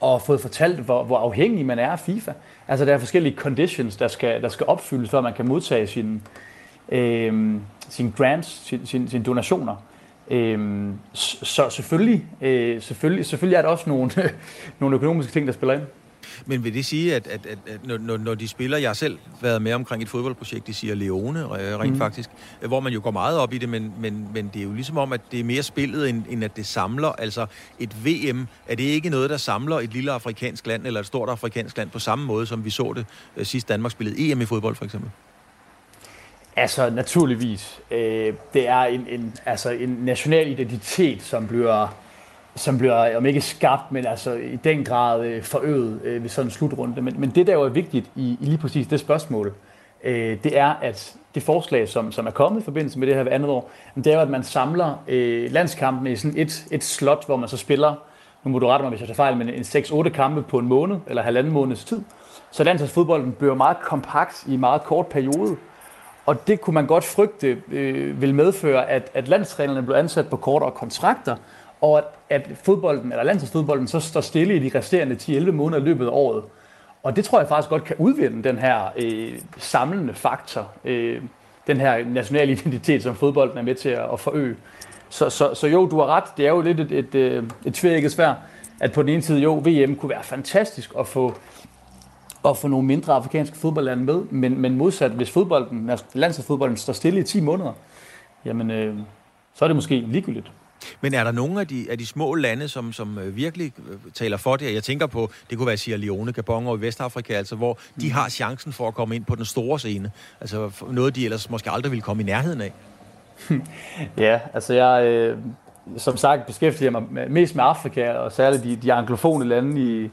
og fået fortalt, hvor, hvor afhængig man er af FIFA. Altså der er forskellige conditions, der skal, der skal opfyldes, før man kan modtage sine, øh, sine grants, sine, sine, sine donationer. Øh, så selvfølgelig, øh, selvfølgelig, selvfølgelig er der også nogle, nogle økonomiske ting, der spiller ind. Men vil det sige, at, at, at, at når, når de spiller, jeg har selv været med omkring et fodboldprojekt, de siger Leone øh, rent mm. faktisk, hvor man jo går meget op i det, men, men, men det er jo ligesom om, at det er mere spillet, end, end at det samler. Altså et VM, er det ikke noget, der samler et lille afrikansk land, eller et stort afrikansk land, på samme måde, som vi så det øh, sidst Danmark spillede EM i fodbold for eksempel? Altså, naturligvis. Øh, det er en, en, altså, en national identitet, som bliver, som bliver, om ikke skabt, men altså i den grad øh, forøget øh, ved sådan en slutrunde. Men, men det, der jo er vigtigt i, i lige præcis det spørgsmål, øh, det er, at det forslag, som, som er kommet i forbindelse med det her ved andet år, det er jo, at man samler øh, landskampene i sådan et, et slot, hvor man så spiller, nu må du rette mig, hvis jeg tager fejl, men en 6-8 kampe på en måned, eller halvanden måneds tid. Så landsholdsfodbolden bliver meget kompakt i en meget kort periode. Og det kunne man godt frygte øh, vil medføre, at, at landstrænerne blev ansat på kortere kontrakter, og at, at fodbolden, eller landsholdsfodbolden så står stille i de resterende 10-11 måneder i løbet af året. Og det tror jeg faktisk godt kan udvinde den her øh, samlende faktor, øh, den her nationale identitet, som fodbolden er med til at, at forøge. Så, så, så jo, du har ret. Det er jo lidt et, et, øh, et, et tvækket svær, at på den ene side, jo, VM kunne være fantastisk at få at få nogle mindre afrikanske fodboldlande med, men, men modsat, hvis fodbolden, landsholdsfodbolden står stille i 10 måneder, jamen, øh, så er det måske ligegyldigt. Men er der nogle af de, af de små lande, som, som øh, virkelig øh, taler for det? Jeg tænker på, det kunne være Sierra Leone, Gabon og Vestafrika, altså, hvor de mm. har chancen for at komme ind på den store scene. Altså noget, de ellers måske aldrig ville komme i nærheden af. ja, altså jeg, øh, som sagt, beskæftiger mig mest med Afrika, og særligt de, de anglofone lande i,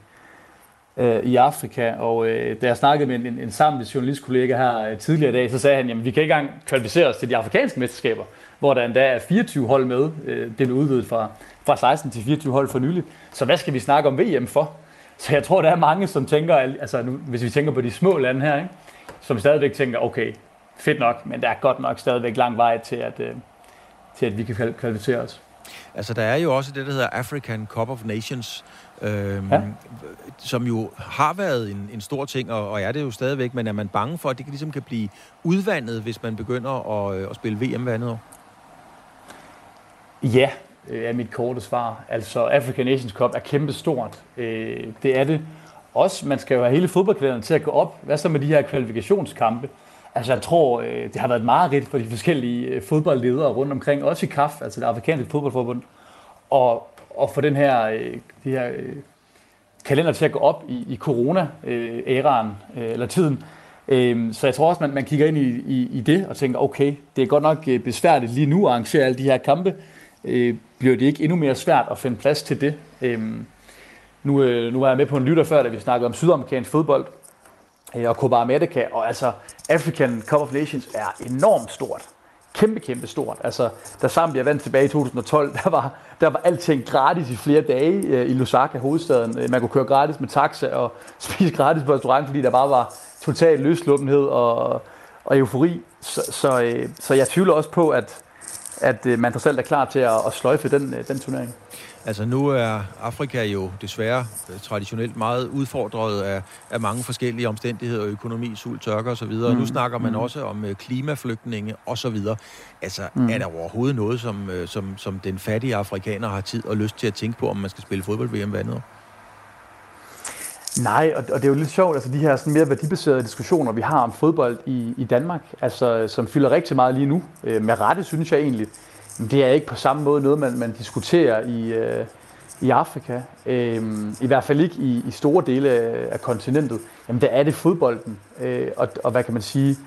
øh, i Afrika. Og øh, da jeg snakkede med en, en, en samlet journalistkollega her øh, tidligere i dag, så sagde han, at vi kan ikke engang kvalificere os til de afrikanske mesterskaber, hvor der endda er 24 hold med. Øh, det blev udvidet fra, fra 16 til 24 hold for nylig. Så hvad skal vi snakke om VM for? Så jeg tror, der er mange, som tænker, altså nu, hvis vi tænker på de små lande her, ikke? som stadigvæk tænker, okay, fedt nok, men der er godt nok stadigvæk lang vej til, at, øh, til at vi kan kvalificere os. Altså, der er jo også det, der hedder African Cup of Nations, øhm, ja. som jo har været en, en stor ting, og, og er det jo stadigvæk, men er man bange for, at det ligesom kan blive udvandet, hvis man begynder at, øh, at spille VM hver andet år? Ja, øh, er mit korte svar. Altså, African Nations Cup er kæmpe stort. Øh, det er det. Også, man skal jo have hele fodboldklæderne til at gå op. Hvad så med de her kvalifikationskampe? Altså, jeg tror, øh, det har været meget mareridt for de forskellige fodboldledere rundt omkring, også i KAF, altså det afrikanske fodboldforbund, og, og få den her, de her kalender til at gå op i, i corona-æraen, eller tiden. Øhm, så jeg tror også, man, man kigger ind i, i, i det og tænker, okay, det er godt nok besværligt lige nu at arrangere alle de her kampe, øh, bliver det ikke endnu mere svært at finde plads til det. Øh, nu, øh, nu var jeg med på en lytter før, da vi snakkede om sydamerikansk fodbold øh, og Copa America, og altså African Cup of Nations er enormt stort. Kæmpe, kæmpe stort. Altså, da Zambia vandt tilbage i 2012, der var, der var alting gratis i flere dage øh, i Lusaka, hovedstaden. Øh, man kunne køre gratis med taxa og spise gratis på restaurant, fordi der bare var total løsluppenhed og, og eufori. Så, så, øh, så jeg tvivler også på, at, at øh, man trods alt er klar til at, at sløjfe den, øh, den turnering. Altså nu er Afrika jo desværre øh, traditionelt meget udfordret af, af mange forskellige omstændigheder, økonomi, sult, tørke osv. Mm. Nu snakker man mm. også om klimaflygtninge osv. Altså mm. er der overhovedet noget, som, som, som den fattige afrikaner har tid og lyst til at tænke på, om man skal spille fodbold-VM hver andet år? Nej, og, og det er jo lidt sjovt, altså de her sådan mere værdibaserede diskussioner, vi har om fodbold i, i Danmark, altså som fylder rigtig meget lige nu, øh, med rette synes jeg egentlig, det er ikke på samme måde noget, man, man diskuterer i, øh, i Afrika, øh, i hvert fald ikke i, i store dele af, af kontinentet, jamen der er det fodbolden, øh, og, og hvad kan man sige,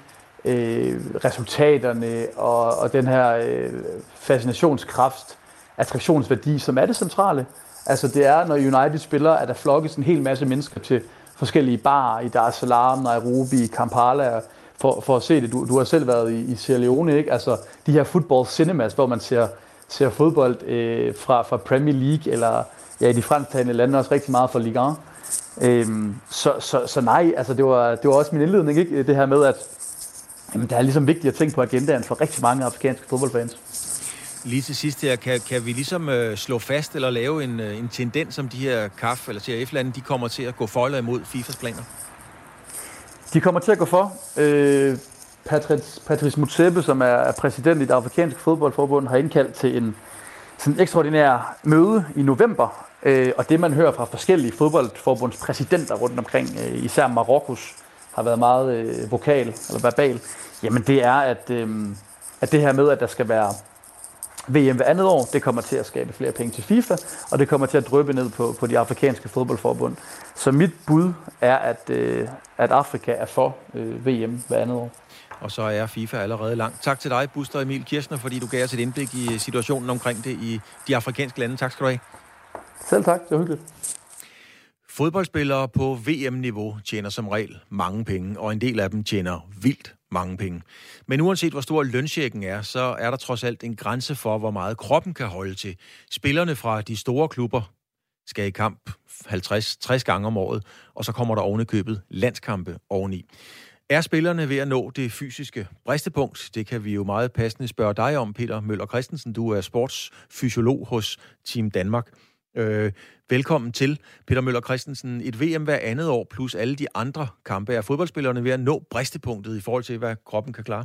øh, resultaterne og, og den her øh, fascinationskraft, attraktionsværdi, som er det centrale. Altså det er, når United spiller, at der flokkes en hel masse mennesker til forskellige barer i Dar es Salaam, Nairobi, Kampala, for, for at se det. Du, du har selv været i, i Sierra Leone, ikke? Altså de her football cinemas, hvor man ser, ser fodbold øh, fra, fra Premier League, eller ja, i de fransktalende lande også rigtig meget fra Ligue 1. Øhm, så, så, så nej, altså det var, det var også min indledning, ikke? det her med, at jamen, det er ligesom vigtigt at tænke på agendaen for rigtig mange afrikanske fodboldfans. Lige til sidst her, kan, kan vi ligesom øh, slå fast eller lave en, øh, en tendens, som de her KAF eller CRF-lande, de kommer til at gå for eller imod FIFAs planer? De kommer til at gå for. Øh, Patrice, Patrice Mutsepe, som er præsident i det afrikanske fodboldforbund, har indkaldt til en sådan ekstraordinær møde i november. Øh, og det, man hører fra forskellige fodboldforbunds præsidenter rundt omkring, øh, især Marokkos, har været meget øh, vokal eller verbal, jamen det er, at, øh, at det her med, at der skal være VM hver andet år, det kommer til at skabe flere penge til FIFA, og det kommer til at drøbe ned på, på de afrikanske fodboldforbund. Så mit bud er, at, øh, at Afrika er for øh, VM hver andet år. Og så er FIFA allerede langt. Tak til dig, Buster Emil Kirchner, fordi du gav os et indblik i situationen omkring det i de afrikanske lande. Tak skal du have. Selv tak, det var hyggeligt. Fodboldspillere på VM-niveau tjener som regel mange penge, og en del af dem tjener vildt mange penge. Men uanset hvor stor lønsjekken er, så er der trods alt en grænse for, hvor meget kroppen kan holde til. Spillerne fra de store klubber skal i kamp 50-60 gange om året, og så kommer der ovenikøbet landskampe oveni. Er spillerne ved at nå det fysiske bristepunkt? Det kan vi jo meget passende spørge dig om, Peter Møller Christensen. Du er sportsfysiolog hos Team Danmark. Øh, velkommen til, Peter Møller Christensen. Et VM hver andet år, plus alle de andre kampe. Er fodboldspillerne ved at nå bristepunktet i forhold til, hvad kroppen kan klare?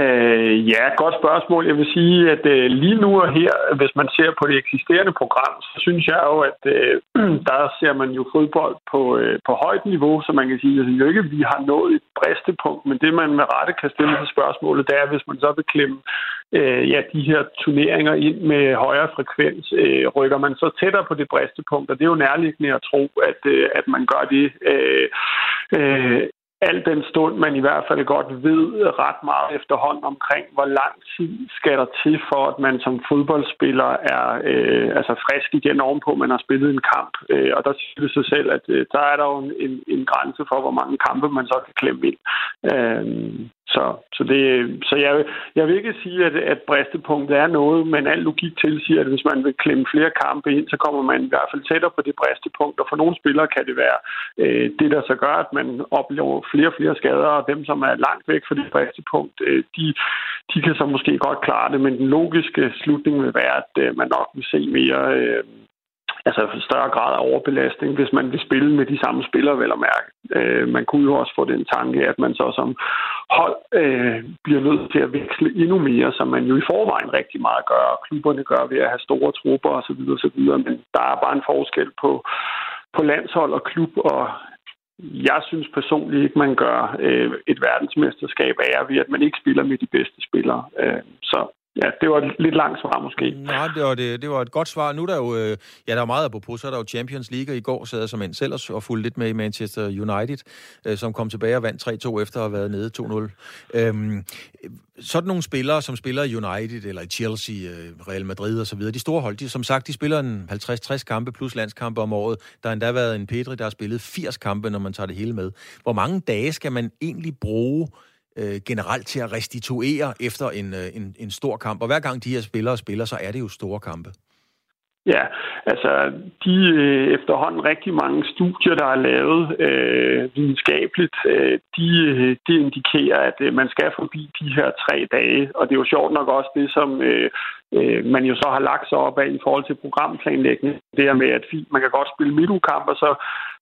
Øh, ja, godt spørgsmål. Jeg vil sige, at øh, lige nu og her, hvis man ser på det eksisterende program, så synes jeg jo, at øh, der ser man jo fodbold på, øh, på højt niveau, så man kan sige, at jo ikke, vi har nået et bristepunkt, men det man med rette kan stille til spørgsmålet, det er, hvis man så vil klemme øh, ja, de her turneringer ind med højere frekvens, øh, rykker man så tættere på det bristepunkt, og det er jo nærliggende at tro, at, øh, at man gør det øh, øh, al den stund man i hvert fald godt ved ret meget efterhånden omkring, hvor lang tid skal der til for, at man som fodboldspiller er øh, altså frisk igen ovenpå, man har spillet en kamp. Øh, og der synes det sig selv, at øh, der er der jo en, en grænse for, hvor mange kampe man så kan klemme ind. Øh, så, så, det, så jeg, jeg vil ikke sige, at, at bristepunktet er noget, men al logik tilsiger, at hvis man vil klemme flere kampe ind, så kommer man i hvert fald tættere på det bristepunkt. Og for nogle spillere kan det være øh, det, der så gør, at man oplever flere og flere skader, og dem, som er langt væk fra det bristepunkt, øh, de, de kan så måske godt klare det, men den logiske slutning vil være, at øh, man nok vil se mere... Øh, altså større grad af overbelastning, hvis man vil spille med de samme spillere, vel at mærke. Øh, man kunne jo også få den tanke, at man så som hold øh, bliver nødt til at veksle endnu mere, som man jo i forvejen rigtig meget gør, og klubberne gør ved at have store trupper osv. osv. Men der er bare en forskel på, på landshold og klub, og jeg synes personligt ikke, man gør øh, et verdensmesterskab af, ved at man ikke spiller med de bedste spillere. Øh, så Ja, det var et lidt langt svar måske. Nej, det var, det, det var et godt svar. Nu er der jo, øh, ja, der er meget apropos, så er der jo Champions League, i går sad jeg som en selv og fulgte lidt med i Manchester United, øh, som kom tilbage og vandt 3-2 efter at have været nede 2-0. Øhm, sådan nogle spillere, som spiller i United eller i Chelsea, øh, Real Madrid og så videre, de store hold, de, som sagt, de spiller en 50-60 kampe plus landskampe om året. Der har endda været en Pedri, der har spillet 80 kampe, når man tager det hele med. Hvor mange dage skal man egentlig bruge øh, generelt til at restituere efter en, øh, en, en stor kamp. Og hver gang de her spillere spiller, så er det jo store kampe. Ja, altså de øh, efterhånden rigtig mange studier, der er lavet øh, videnskabeligt, øh, de, øh, de indikerer, at øh, man skal forbi de her tre dage. Og det er jo sjovt nok også det, som øh, øh, man jo så har lagt sig op af i forhold til programplanlægning. Det er med, at man kan godt spille midtukamp, og så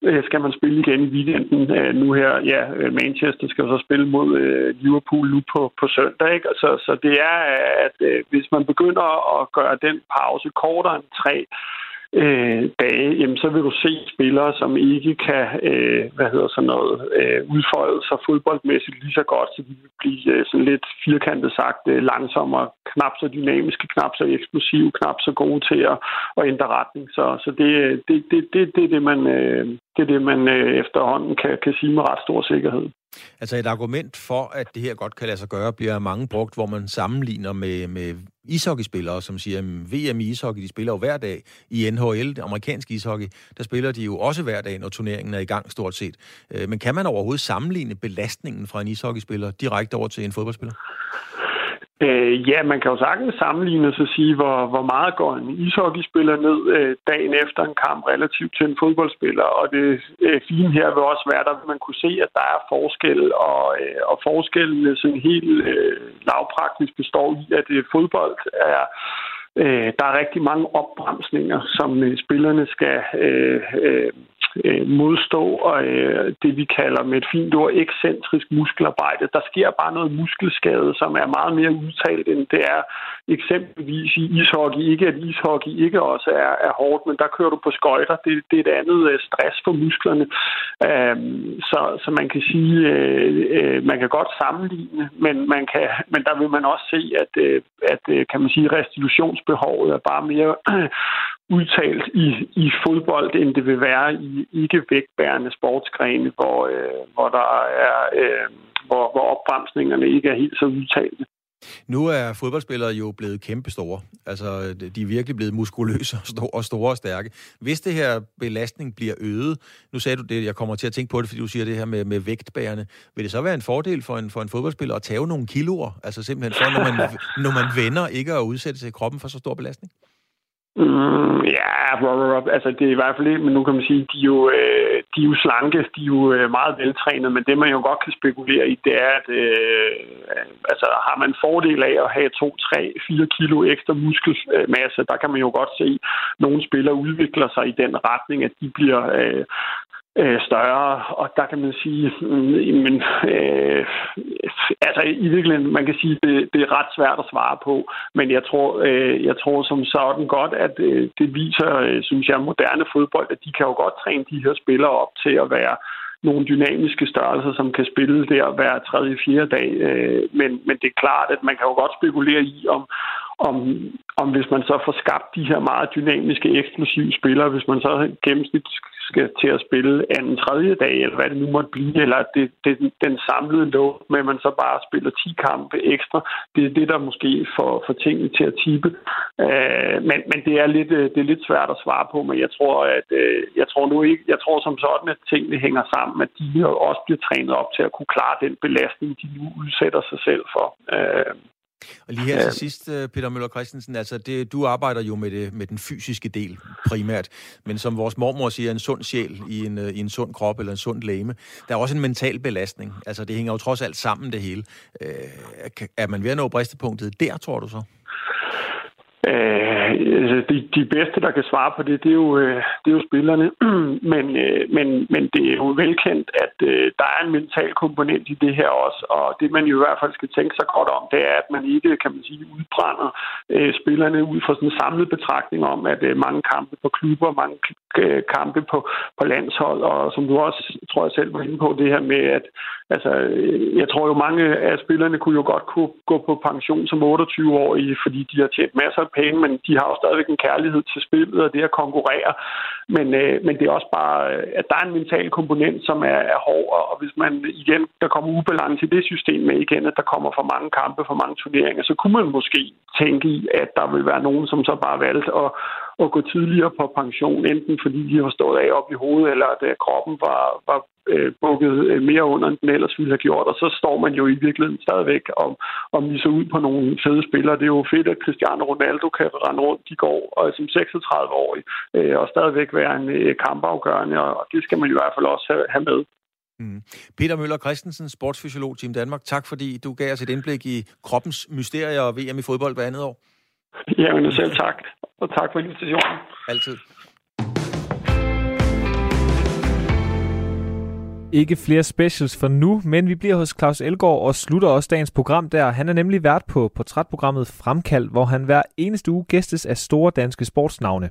øh, skal man spille igen i weekenden. Øh, nu her, ja, øh, Manchester skal så spille mod øh, Liverpool nu på, på søndag. Ikke? Så, så det er, at øh, hvis man begynder at gøre den pause kortere end tre, øh, dage, jamen, så vil du se spillere, som ikke kan øh, hvad hedder sådan noget, øh, udfolde sig fodboldmæssigt lige så godt, så de vil blive øh, sådan lidt firkantet sagt øh, langsommere, knap så dynamiske, knap så eksplosive, knap så gode til at, at ændre retning. Så, så det, det, det, det, det, er det, man, øh, det er det, man øh, efterhånden kan, kan sige med ret stor sikkerhed. Altså et argument for, at det her godt kan lade sig gøre, bliver mange brugt, hvor man sammenligner med, med ishockeyspillere, som siger, at VM i ishockey, de spiller jo hver dag. I NHL, det amerikanske ishockey, der spiller de jo også hver dag, når turneringen er i gang stort set. Øh, men kan man overhovedet sammenligne belastningen fra en ishockeyspiller direkte over til en fodboldspiller? Øh, ja, man kan jo sagtens sammenligne og sige, hvor, hvor meget går en ishockeyspiller ned øh, dagen efter en kamp relativt til en fodboldspiller. Og det øh, fine her vil også være, at man kunne se, at der er forskel, og, øh, og forskellen sådan helt øh, lavpraktisk består i, at øh, fodbold er øh, der er rigtig mange opbremsninger, som øh, spillerne skal øh, øh, øh, modstå, og øh, det vi kalder med et fint ord ekscentrisk muskelarbejde. Der sker bare noget muskelskade, som er meget mere udtalt, end det er eksempelvis i ishockey. Ikke at ishockey ikke også er, er hårdt, men der kører du på skøjter. Det, det er et andet øh, stress for musklerne. Øh, så, så man kan sige, øh, øh, man kan godt sammenligne, men, man kan, men der vil man også se, at, øh, at øh, kan man sige, restitutionsbehovet er bare mere udtalt i, i fodbold, end det vil være i ikke-vægtbærende sportsgrene, hvor, øh, hvor der er øh, hvor, hvor opbremsningerne ikke er helt så udtalte. Nu er fodboldspillere jo blevet kæmpe store. Altså, de er virkelig blevet muskuløse og store, og store og stærke. Hvis det her belastning bliver øget, nu sagde du det, jeg kommer til at tænke på det, fordi du siger det her med, med vægtbærende, vil det så være en fordel for en, for en fodboldspiller at tage nogle kiloer? Altså simpelthen for, når man, når man vender, ikke at udsætte sig kroppen for så stor belastning? Mm, ja, altså det er i hvert fald ikke, men nu kan man sige, de er jo, øh, de er jo slanke, de er jo øh, meget veltrænet, men det man jo godt kan spekulere i, det er, at øh, altså, har man fordel af at have 2, 3, 4 kilo ekstra muskelmasse, der kan man jo godt se, at nogle spillere udvikler sig i den retning, at de bliver øh, øh, større, og der kan man sige, mm, men, øh, altså i virkeligheden, man kan sige, det, det er ret svært at svare på, men jeg tror, øh, jeg tror som sådan godt, at øh, det viser, øh, synes jeg, moderne fodbold, at de kan jo godt træne de her spillere op til at være nogle dynamiske størrelser, som kan spille der hver tredje, fjerde dag. Øh, men, men det er klart, at man kan jo godt spekulere i, om, om, om hvis man så får skabt de her meget dynamiske, eksplosive spillere, hvis man så gennemsnitligt skal til at spille anden tredje dag, eller hvad det nu måtte blive, eller det, det, den samlede lov med, at man så bare spiller 10 kampe ekstra, det er det, der måske får, får tingene til at tippe. Øh, men, men det er lidt øh, det er lidt svært at svare på, men jeg tror, at øh, jeg tror nu ikke, jeg tror som sådan, at tingene hænger sammen, at de også bliver trænet op til at kunne klare den belastning, de nu udsætter sig selv for. Øh, og lige her til sidst, øh, Peter Møller Christensen, altså det, du arbejder jo med, det, med den fysiske del primært, men som vores mormor siger, en sund sjæl i en, øh, i en sund krop eller en sund læme. Der er også en mental belastning. Altså det hænger jo trods alt sammen det hele. Øh, er man ved at nå bristepunktet der, tror du så? Øh, altså de, de bedste, der kan svare på det, det er jo, øh, det er jo spillerne. men, øh, men, men det er jo velkendt, at øh, der er en mental komponent i det her også. Og det, man jo i hvert fald skal tænke sig godt om, det er, at man ikke, kan man sige, udbrænder spillerne ud fra sådan en samlet betragtning om, at mange kampe på klubber, mange Øh, kampe på, på landshold, og som du også, tror jeg selv var inde på, det her med, at altså, øh, jeg tror jo mange af spillerne kunne jo godt kunne gå på pension som 28-årige, fordi de har tjent masser af penge, men de har jo stadigvæk en kærlighed til spillet og det at konkurrere. Men, øh, men det er også bare, øh, at der er en mental komponent, som er, er hård, og hvis man igen, der kommer ubalance i det system med igen, at der kommer for mange kampe, for mange turneringer, så kunne man måske tænke i, at der vil være nogen, som så bare valgte at, at gå tidligere på pension, enten fordi de har stået af op i hovedet, eller at øh, kroppen var, var øh, bukket øh, mere under, end den ellers ville have gjort, og så står man jo i virkeligheden stadigvæk og, og misser ud på nogle fede spillere. Det er jo fedt, at Cristiano Ronaldo kan rende rundt i går og som 36-årig øh, og stadigvæk være en øh, kampafgørende, og det skal man i hvert fald også have, have med. Mm. Peter Møller Christensen, sportsfysiolog Team Danmark. Tak fordi du gav os et indblik i kroppens mysterier og VM i fodbold hver andet år. Jamen selv tak, og tak for invitationen. Altid. Ikke flere specials for nu, men vi bliver hos Claus Elgaard og slutter også dagens program der. Han er nemlig vært på portrætprogrammet Fremkald, hvor han hver eneste uge gæstes af store danske sportsnavne.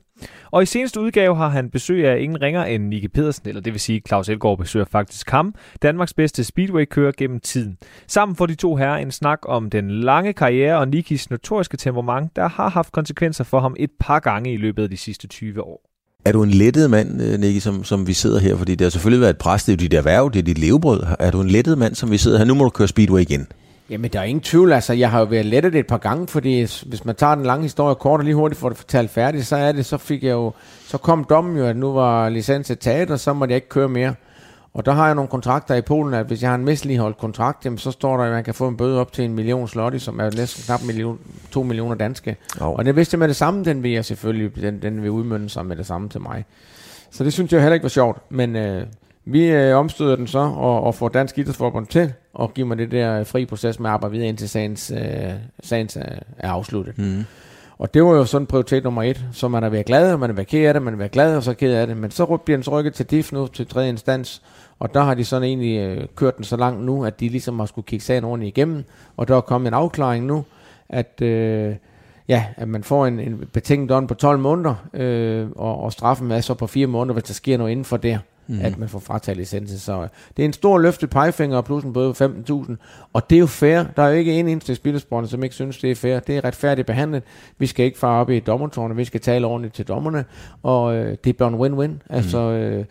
Og i seneste udgave har han besøg af ingen ringer end Nicky Pedersen, eller det vil sige, Claus Elgaard besøger faktisk ham, Danmarks bedste speedway-kører gennem tiden. Sammen får de to herrer en snak om den lange karriere og Nikis notoriske temperament, der har haft konsekvenser for ham et par gange i løbet af de sidste 20 år. Er du en lettet mand, øh, Nicky, som, som vi sidder her? Fordi det har selvfølgelig været et pres, det er jo dit erhverv, det er dit levebrød. Er du en lettet mand, som vi sidder her? Nu må du køre Speedway igen. Jamen, der er ingen tvivl. Altså, jeg har jo været lettet et par gange, fordi hvis man tager den lange historie kort og lige hurtigt får det fortalt færdigt, så er det, så fik jeg jo, så kom dommen jo, at nu var licensen taget, og så måtte jeg ikke køre mere. Og der har jeg nogle kontrakter i Polen, at hvis jeg har en misligeholdt kontrakt, jamen, så står der, at man kan få en bøde op til en million slotti, som er næsten knap million, to millioner danske. Oh. Og det vidste jeg med det samme, den vil jeg selvfølgelig, den, den vil udmønte sig med det samme til mig. Så det synes jeg heller ikke var sjovt, men øh, vi øh, omstøder den så, og, og får Dansk Idrætsforbund til at give mig det der fri proces med at arbejde videre, indtil sagens, øh, sagens er, er afsluttet. Mm. Og det var jo sådan prioritet nummer et. Så man er været glad, og man er været ked af det, man er været glad, og så ked af det. Men så bliver den rykket til DIF nu, til tredje instans, og der har de sådan egentlig øh, kørt den så langt nu, at de ligesom har skulle kigge sagen ordentligt igennem, og der er kommet en afklaring nu, at, øh, ja, at man får en, en betinget dom på 12 måneder, øh, og, og straffen er så på 4 måneder, hvis der sker noget inden for det mm. at man får frataget licensen. Så det er en stor løftet pegefinger og plus en bøde på 15.000. Og det er jo fair. Der er jo ikke en eneste spillersporter, som ikke synes, det er fair. Det er retfærdigt behandlet. Vi skal ikke fare op i dommertårnet. Vi skal tale ordentligt til dommerne. Og øh, det bliver en win-win. Altså, øh,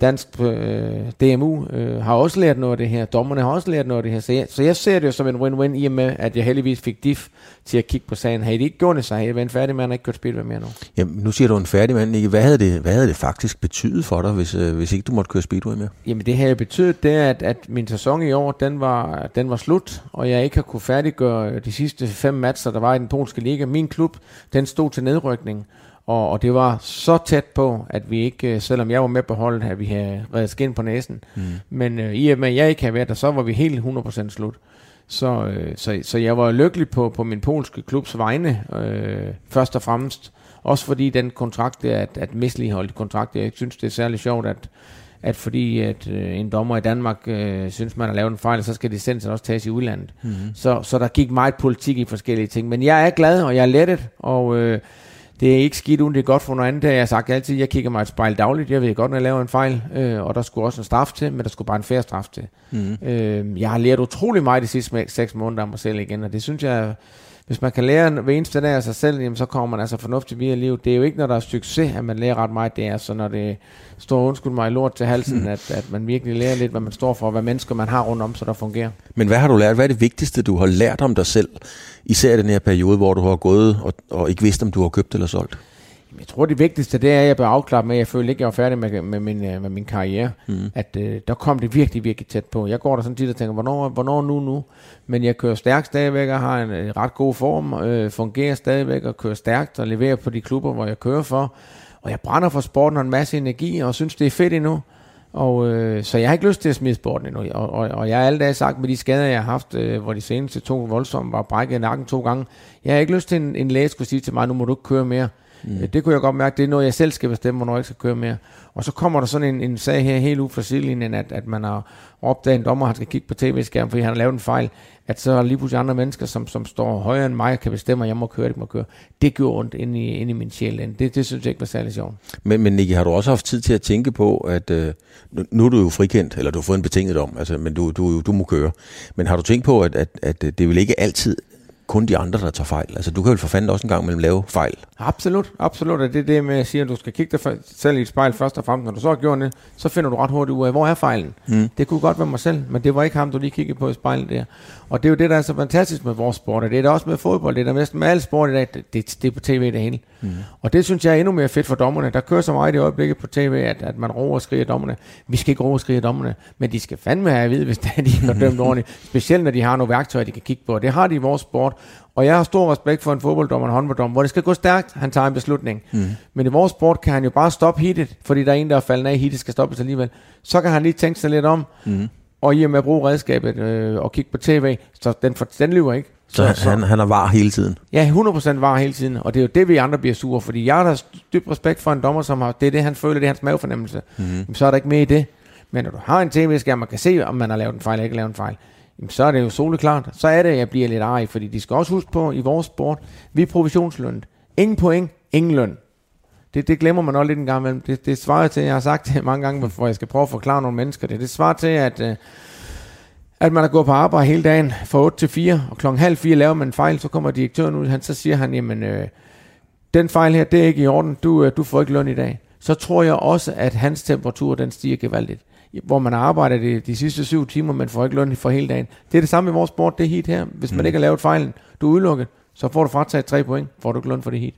dansk øh, DMU øh, har også lært noget af det her. Dommerne har også lært noget af det her. Så jeg, så jeg ser det jo som en win-win i og med, at jeg heldigvis fik DIF til at kigge på sagen. Havde de ikke gjort det, så havde jeg været en færdig mand og ikke kørt spil mere nu. Jamen, nu siger du en færdig mand, ikke? Hvad havde det, hvad havde det faktisk betydet for dig, hvis, øh, hvis ikke du måtte køre speedway mere? Jamen, det havde betydet det, at, at min sæson i år, den var, den var slut, og jeg ikke har kunne færdiggøre de sidste fem matcher, der var i den polske liga. Min klub, den stod til nedrykning. Og, og det var så tæt på, at vi ikke, øh, selvom jeg var med på holdet, at vi havde reddet skin på næsen. Mm. Men øh, i og med, at jeg ikke havde været der, så var vi helt 100% slut. Så, øh, så, så jeg var lykkelig på, på min polske klubs vegne, øh, først og fremmest. Også fordi den kontrakt, der, at, at misligeholdt kontrakt, jeg synes, det er særlig sjovt, at, at fordi at øh, en dommer i Danmark øh, synes, man har lavet en fejl, så skal licensen også tages i udlandet. Mm. Så, så der gik meget politik i forskellige ting. Men jeg er glad, og jeg er lettet, og... Øh, det er ikke skidt uden, det er godt for noget andet. Det har jeg sagt altid, jeg kigger mig et spejl dagligt. Jeg ved godt, når jeg laver en fejl, øh, og der skulle også en straf til, men der skulle bare en færre straf til. Mm. Øh, jeg har lært utrolig meget de sidste seks måneder af mig selv igen, og det synes jeg, hvis man kan lære hver eneste dag af sig selv, jamen, så kommer man altså fornuftigt videre i livet. Det er jo ikke, når der er succes, at man lærer ret meget. Det er så, når det står undskyld mig lort til halsen, at, at man virkelig lærer lidt, hvad man står for, og hvad mennesker man har rundt om, så der fungerer. Men hvad har du lært? Hvad er det vigtigste, du har lært om dig selv? Især i den her periode, hvor du har gået og, og ikke vidst, om du har købt eller solgt. Jeg tror, det vigtigste, det er, at jeg bør afklare med, at jeg føler ikke, at jeg var færdig med, med, min, øh, med min karriere. Mm. At øh, der kom det virkelig, virkelig tæt på. Jeg går der sådan tit og tænker, hvornår, hvornår nu, nu? Men jeg kører stærkt stadigvæk og har en, en ret god form, øh, fungerer stadigvæk og kører stærkt og leverer på de klubber, hvor jeg kører for. Og jeg brænder for sporten og en masse energi og synes, det er fedt endnu. Og, øh, så jeg har ikke lyst til at smide sporten endnu. Og, og, og jeg har alle dage sagt med de skader, jeg har haft, øh, hvor de seneste to voldsomme var brækket nakken to gange. Jeg har ikke lyst til en, en læge skulle sige til mig, nu må du ikke køre mere. Mm. Det kunne jeg godt mærke, det er noget, jeg selv skal bestemme, hvornår jeg skal køre mere. Og så kommer der sådan en, en sag her helt ude fra sidelinjen, at, at man har opdaget en dommer, han skal kigge på tv-skærmen, fordi han har lavet en fejl, at så er lige pludselig andre mennesker, som, som står højere end mig, kan bestemme, at jeg må køre, det må køre. Det gør ondt ind i, ind i min sjæl. Det, det synes jeg ikke var særlig sjovt. Men, men Nicky, har du også haft tid til at tænke på, at øh, nu er du jo frikendt, eller du har fået en betinget dom, altså, men du, du, du må køre. Men har du tænkt på, at, at, at det vil ikke altid kun de andre, der tager fejl. Altså, du kan jo for fanden også en gang mellem lave fejl. Absolut, absolut. Og det er det med at sige, at du skal kigge dig selv i et spejl først og fremmest. Når du så har gjort det, så finder du ret hurtigt ud af, hvor er fejlen. Mm. Det kunne godt være mig selv, men det var ikke ham, du lige kiggede på i spejlet der. Og det er jo det, der er så fantastisk med vores sport, og det er det også med fodbold. Det er der næsten med alle sport i dag, det, det, det er på tv det hele. Mm. Og det synes jeg er endnu mere fedt for dommerne. Der kører så meget i øjeblikket på tv, at, at man roer og skriger dommerne. Vi skal ikke roe og skrige dommerne, men de skal fandme have at vide, hvis de har dømt ordentligt. Specielt når de har nogle værktøjer, de kan kigge på. Det har de i vores sport, og jeg har stor respekt for en fodbolddommer og en håndbolddommer, hvor det skal gå stærkt, han tager en beslutning. Mm. Men i vores sport kan han jo bare stoppe hitet, fordi der er en, der er faldet af, hitet skal stoppes alligevel. Så kan han lige tænke sig lidt om, mm. Og i og med at bruge redskabet øh, og kigge på tv, så den, for, den lyver ikke. Så, så, så han, han er var hele tiden? Ja, 100% var hele tiden, og det er jo det, vi andre bliver sure, fordi jeg har dybt respekt for en dommer, som har, det er det, han føler, det er hans mavefornemmelse. Mm. så er der ikke mere i det. Men når du har en tv-skærm, man kan se, om man har lavet en fejl eller ikke lavet en fejl, jamen, så er det jo soleklart. Så er det, at jeg bliver lidt arg, fordi de skal også huske på, i vores sport, vi er provisionslønnet. Ingen point, ingen løn. Det, det glemmer man også lidt en gang imellem. Det, det svarer til, jeg har sagt det mange gange, hvor jeg skal prøve at forklare nogle mennesker det. Det svarer til, at, øh, at man har gået på arbejde hele dagen fra 8 til 4, og klokken halv 4 laver man en fejl, så kommer direktøren ud, han, så siger han, jamen, øh, den fejl her, det er ikke i orden, du, øh, du får ikke løn i dag. Så tror jeg også, at hans temperatur, den stiger gevaldigt. Hvor man arbejder de, de sidste syv timer, men får ikke løn for hele dagen. Det er det samme i vores sport, det er hit her. Hvis man Mm. ikke har lavet fejlen, du er udelukket, så får du frataget tre point, får du ikke løn for det hit.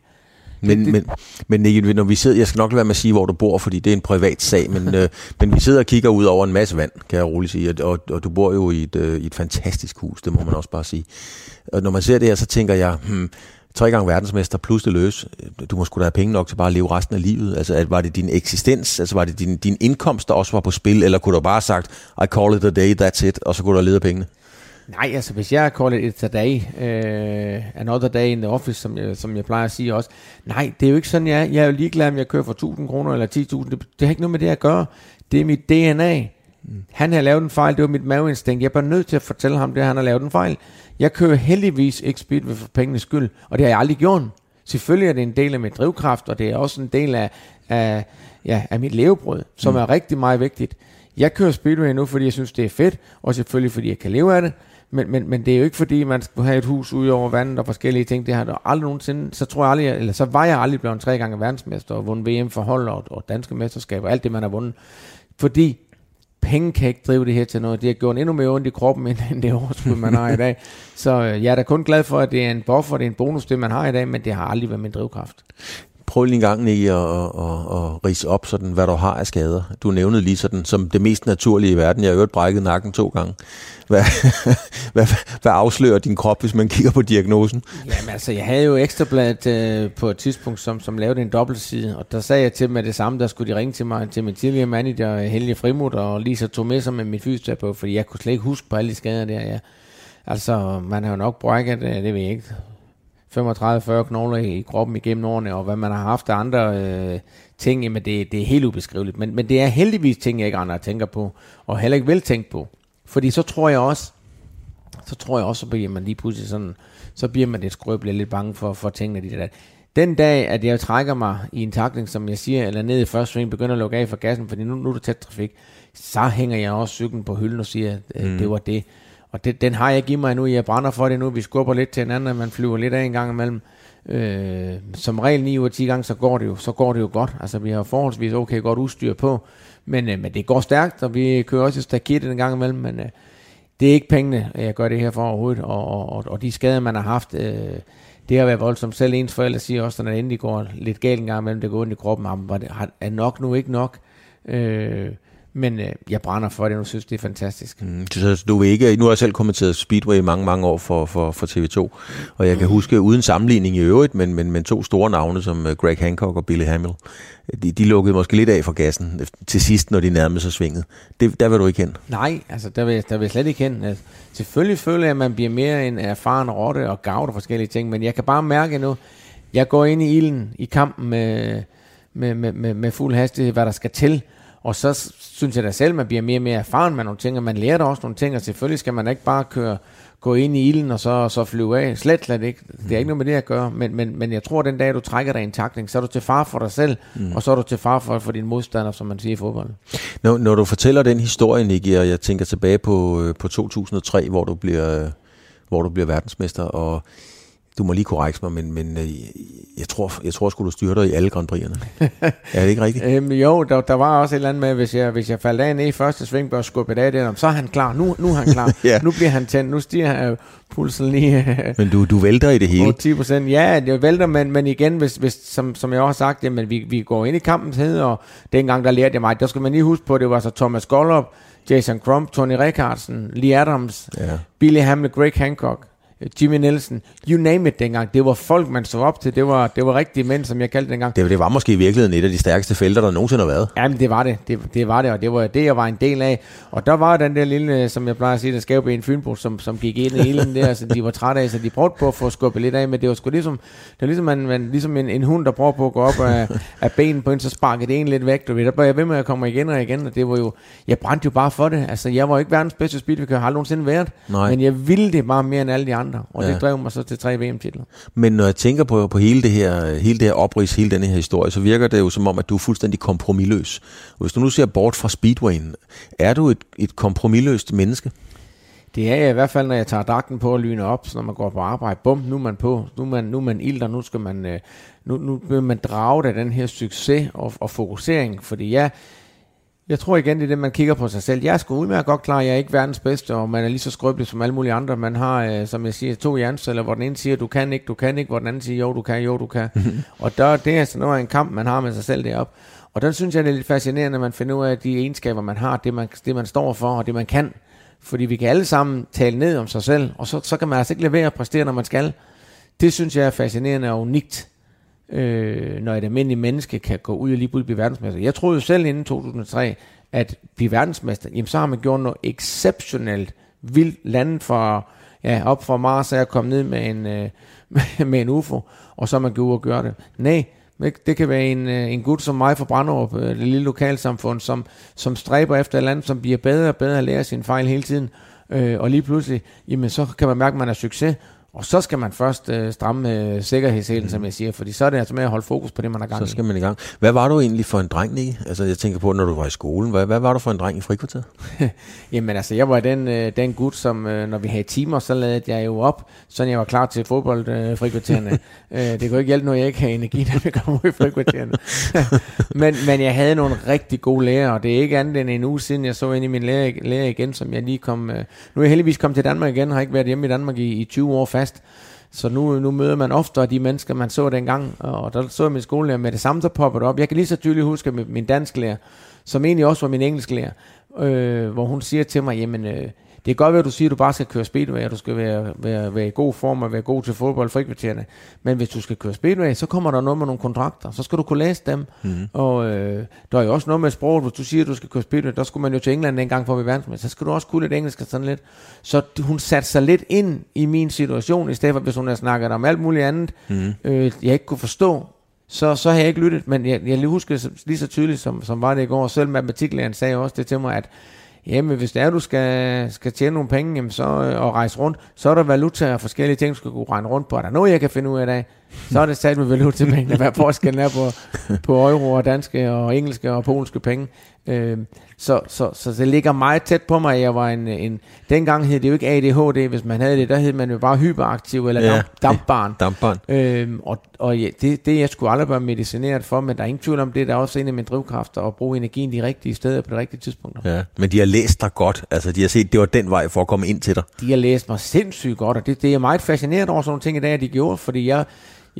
Men, men, men Nicky, når vi sidder, jeg skal nok lade være med at sige, hvor du bor, fordi det er en privat sag, men, øh, men vi sidder og kigger ud over en masse vand, kan jeg roligt sige, og, og, og du bor jo i et, øh, i et fantastisk hus, det må man også bare sige. Og når man ser det her, så tænker jeg, hmm, tre gange verdensmester plus det løs, du må sgu da have penge nok til bare at leve resten af livet. Altså, at, var det din eksistens, altså var det din, din indkomst, der også var på spil, eller kunne du bare have sagt, I call it a day, that's it, og så kunne du have levet af pengene? Nej, altså hvis jeg call it a day, uh, another day in the office, som jeg, som jeg plejer at sige også. Nej, det er jo ikke sådan, jeg er. Jeg er jo ligeglad, om jeg kører for 1000 kroner eller 10.000. Det, det har ikke noget med det at gøre. Det er mit DNA. Mm. Han har lavet en fejl, det var mit maveinstinkt. Jeg er bare nødt til at fortælle ham det, han har lavet en fejl. Jeg kører heldigvis ikke speedway for pengenes skyld, og det har jeg aldrig gjort. Selvfølgelig er det en del af mit drivkraft, og det er også en del af, af, ja, af mit levebrød, som mm. er rigtig meget vigtigt. Jeg kører speedway nu, fordi jeg synes, det er fedt, og selvfølgelig fordi jeg kan leve af det, men, men, men det er jo ikke fordi, man skal have et hus ude over vandet og forskellige ting. Det har der aldrig nogensinde, så tror jeg aldrig, eller så var jeg aldrig blevet tre gange verdensmester og vundet VM for hold og, og danske mesterskaber, alt det man har vundet. Fordi penge kan ikke drive det her til noget. Det har gjort endnu mere ondt i kroppen, end, end det overskud, man har i dag. Så øh, jeg er da kun glad for, at det er en buffer, det er en bonus, det man har i dag, men det har aldrig været min drivkraft. Prøv lige en gang, Nicky, at, at, at, at rise op, sådan, hvad du har af skader. Du nævnede lige sådan, som det mest naturlige i verden. Jeg har øvrigt brækket nakken to gange. Hvad, hvad, hvad afslører din krop, hvis man kigger på diagnosen? Jamen altså, jeg havde jo ekstrabladet øh, på et tidspunkt, som, som lavede en dobbeltside, og der sagde jeg til dem med det samme, der skulle de ringe til mig, til min tidligere manager, Helge Frimut, og Lisa tog med sig med min fysioterapeut, fordi jeg kunne slet ikke huske på alle de skader der. Ja. Altså, man har jo nok brækket, øh, det ved jeg ikke, 35-40 knogler i, i kroppen igennem årene, og hvad man har haft af andre øh, ting, jamen det, det er helt ubeskriveligt. Men, men det er heldigvis ting, jeg ikke andre tænker på, og heller ikke vil tænke på. Fordi så tror jeg også, så tror jeg også, så bliver man lige pludselig sådan, så bliver man lidt skrøbelig, lidt bange for, for tingene. De der. Den dag, at jeg trækker mig i en takling, som jeg siger, eller ned i første sving, begynder at lukke af for gassen, fordi nu, nu er det tæt trafik, så hænger jeg også cyklen på hylden og siger, at Mm. mm. det var det. Og det, den har jeg ikke i mig nu. Jeg brænder for det nu. Vi skubber lidt til hinanden, og man flyver lidt af en gang imellem. Øh, som regel 9 ud af 10 gange, så går det jo, så går det jo godt. Altså, vi har forholdsvis okay godt udstyr på. Men, øh, men det går stærkt, og vi kører også i stakit en gang imellem. Men øh, det er ikke pengene, jeg gør det her for overhovedet. Og, og, og, og de skader, man har haft, øh, det har været voldsomt. Selv ens forældre siger også, når det endelig går lidt galt en gang imellem, det går ondt i kroppen, jamen, var det, har- er nok nu ikke nok. Øh, men øh, jeg brænder for det, nu synes det er fantastisk. Mm, Så du vil ikke, nu har jeg selv kommenteret Speedway i mange, mange år for, for, for TV2, og jeg kan huske, uden sammenligning i øvrigt, men, men, men to store navne som øh, Greg Hancock og Billy Hamill, de, de lukkede måske lidt af for gassen til sidst, når de nærmede sig svinget. Det, der vil du ikke hen. Nej, altså der vil, der vil jeg slet ikke hen. Altså, selvfølgelig føler jeg, at man bliver mere en erfaren rotte og gavt og forskellige ting, men jeg kan bare mærke nu, jeg går ind i ilden i kampen med, med, med, med, med fuld hastighed, hvad der skal til, og så synes jeg da selv, man bliver mere og mere erfaren med nogle ting, og man lærer da også nogle ting, og selvfølgelig skal man ikke bare køre, gå ind i ilden og så, så flyve af. Slet, slet ikke. Det er ikke noget med det at gøre, men, men, men jeg tror, at den dag, du trækker dig i en takling, så er du til far for dig selv, Mm. mm. og så er du til far for, for din modstander, som man siger i fodbold. Når, når du fortæller den historie, Nicky, og jeg tænker tilbage på, øh, på 2003, hvor du bliver, hvor du bliver verdensmester, og du må lige korrekte mig, men, men øh, jeg tror, jeg tror sgu, du styrter i alle Grand Prix'erne. er det ikke rigtigt? Øhm, jo, der, der var også et eller andet med, hvis jeg, hvis jeg faldt af ned i første sving, bør skubbe det af der, så er han klar. Nu, nu er han klar. Ja. Nu bliver han tændt. Nu stiger øh, pulsen lige øh, Men du, du vælter i det hele. 10 procent. Ja, det vælter, men, men igen, hvis, hvis, som, som jeg også har sagt, jamen, vi, vi går ind i kampens hed, og dengang der lærte jeg mig, der skal man lige huske på, det var så Thomas Gollop, Jason Crump, Tony Rickardsen, Lee Adams, Ja. Billy Hamlet, Greg Hancock, Jimmy Nielsen, you name it dengang. Det var folk, man så op til. Det var, det var rigtige mænd, som jeg kaldte det dengang. Det, det var måske i virkeligheden et af de stærkeste felter, der nogensinde har været. Jamen, det var det. det. Det var det, og det var det, jeg var en del af. Og der var den der lille, som jeg plejer at sige, der skæv en Fynbo, som, som gik ind i ilden der, så de var trætte af, så de prøvede på at få skubbet lidt af, men det var sgu ligesom, det var ligesom, man, man, ligesom en, en hund, der prøver på at gå op af, af benen på en, så sparkede det en lidt væk. Du ved, der var jeg ved med at komme igen og igen, og det var jo, jeg brændte jo bare for det. Altså, jeg var ikke verdens bedste speedway, har aldrig nogensinde været, Nej. men jeg ville det bare mere end alle de andre, og Ja. det drev mig så til tre VM-titler. Men når jeg tænker på, på hele det her, hele det her oprids, hele denne her historie, så virker det jo som om, at du er fuldstændig kompromilløs. Og hvis du nu ser bort fra Speedwayen, er du et, et kompromilløst menneske? det er jeg i hvert fald, når jeg tager dragten på og lyner op, så når man går på arbejde. Bum, nu er man på. Nu er man, nu er man ild, og nu skal man, øh, nu, nu vil man drage af den her succes og, og fokusering. Fordi jeg, jeg tror igen, det er det, man kigger på sig selv. Jeg er sgu udmærket godt klar, jeg er ikke verdens bedste, og man er lige så skrøbelig som alle mulige andre. Man har, øh, som jeg siger, to hjerneceller, hvor den ene siger, du kan ikke, du kan ikke, hvor den anden siger, jo, du kan, jo, du kan. og der, det er sådan noget en kamp, man har med sig selv deroppe. Og den synes jeg, det er lidt fascinerende, at man finder ud af de egenskaber, man har, det man, det man står for, og det man kan. Fordi vi kan alle sammen tale ned om sig selv, og så, så kan man altså ikke levere at præstere, når man skal. Det synes jeg er fascinerende og unikt, øh, når et almindeligt menneske kan gå ud og lige blive verdensmester. Jeg troede jo selv inden 2003, at blive verdensmester, jamen så har man gjort noget exceptionelt vildt landet for, ja, op fra Mars er kommet ned med en, øh, med en UFO, og så man gå ud og gøre det. Nej, det kan være en, øh, en gut som mig fra Brandrup, øh, det lille lokalsamfund, som, som stræber efter et land, som bliver bedre og bedre at lære sine fejl hele tiden. Øh, og lige pludselig, jamen så kan man mærke, at man er succes. Og så skal man først øh, stramme øh, sikkerhedshælen, mm. som jeg siger, fordi så er det altså med at holde fokus på det, man er gang Så skal man i gang. Hvad var du egentlig for en dreng, i? Altså, jeg tænker på, når du var i skolen. Hvad, hvad var du for en dreng i frikvarteret? Jamen altså, jeg var den, øh, den gut, som øh, når vi havde timer, så lavede jeg jo op, så jeg var klar til fodbold øh, øh, det kunne ikke hjælpe, når jeg ikke havde energi, når vi kom ud i frikvartererne. men, men jeg havde nogle rigtig gode lærere, og det er ikke andet end en uge siden, jeg så ind i min lærer, lærer igen, som jeg lige kom... Øh, nu er jeg heldigvis kommet til Danmark igen, har ikke været hjemme i Danmark i, i 20 år fast. Så nu, nu møder man ofte de mennesker, man så dengang, og der så jeg min skolelærer med det samme, så popper det op. Jeg kan lige så tydeligt huske min dansklærer, som egentlig også var min engelsklærer, øh, hvor hun siger til mig, jamen, øh, det kan godt være, at du siger, at du bare skal køre speedway, og du skal være, være, være i god form og være god til fodbold frikvartererne. Men hvis du skal køre speedway, så kommer der noget med nogle kontrakter. Så skal du kunne læse dem. Mm. Og øh, der er jo også noget med sproget. Hvis du siger, at du skal køre speedway, der skulle man jo til England en gang for at være Så skal du også kunne lidt engelsk og sådan lidt. Så hun satte sig lidt ind i min situation, i stedet for hvis hun havde snakket om alt muligt andet, mm. øh, jeg ikke kunne forstå så, så har jeg ikke lyttet, men jeg, jeg husker lige så tydeligt, som, som var det i går. Selv matematiklæreren sagde også det til mig, at Jamen, hvis det er, du skal, skal tjene nogle penge jamen, så, øh, og rejse rundt, så er der valuta og forskellige ting, du skal kunne regne rundt på. Er der noget, jeg kan finde ud af i dag, så er det sat med valutapengene, hvad forskellen er på, på euro og danske og engelske og polske penge. Øh, så, så, så det ligger meget tæt på mig, jeg var en, en dengang hed det jo ikke ADHD, hvis man havde det, der hed man jo bare hyperaktiv eller ja, dampbarn. dampbarn. Øhm, og og ja, det, det jeg skulle aldrig være medicineret for, men der er ingen tvivl om det, der er også en af mine drivkræfter at bruge energien de rigtige steder på det rigtige tidspunkt. Ja, men de har læst dig godt, altså de har set, det var den vej for at komme ind til dig. De har læst mig sindssygt godt, og det, det er meget fascineret over sådan nogle ting i dag, at de gjorde, fordi jeg,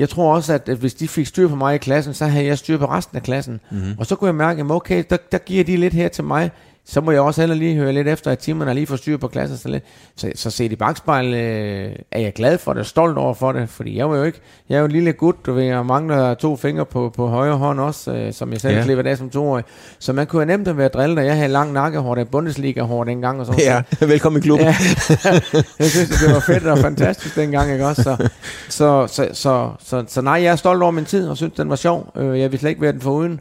jeg tror også, at, at hvis de fik styr på mig i klassen, så havde jeg styr på resten af klassen. Mm-hmm. Og så kunne jeg mærke, at okay, der, der giver de lidt her til mig så må jeg også heller lige høre lidt efter, at timerne er lige får styr på klassen. Så, lidt. så, så set i bagspejl øh, er jeg glad for det, stolt over for det, fordi jeg var jo ikke, jeg er jo en lille gut, du ved, jeg mangler to fingre på, på højre hånd også, øh, som jeg selv ja. klippede af som toårig. Så man kunne have nemt være drillet, og jeg havde lang nakkehår, der Bundesliga-hår dengang. Og sådan ja, velkommen i klubben. Ja. jeg synes, det var fedt og fantastisk dengang, ikke også? Så, så, så, så, så, så nej, jeg er stolt over min tid, og synes, den var sjov. Øh, jeg vil slet ikke være den foruden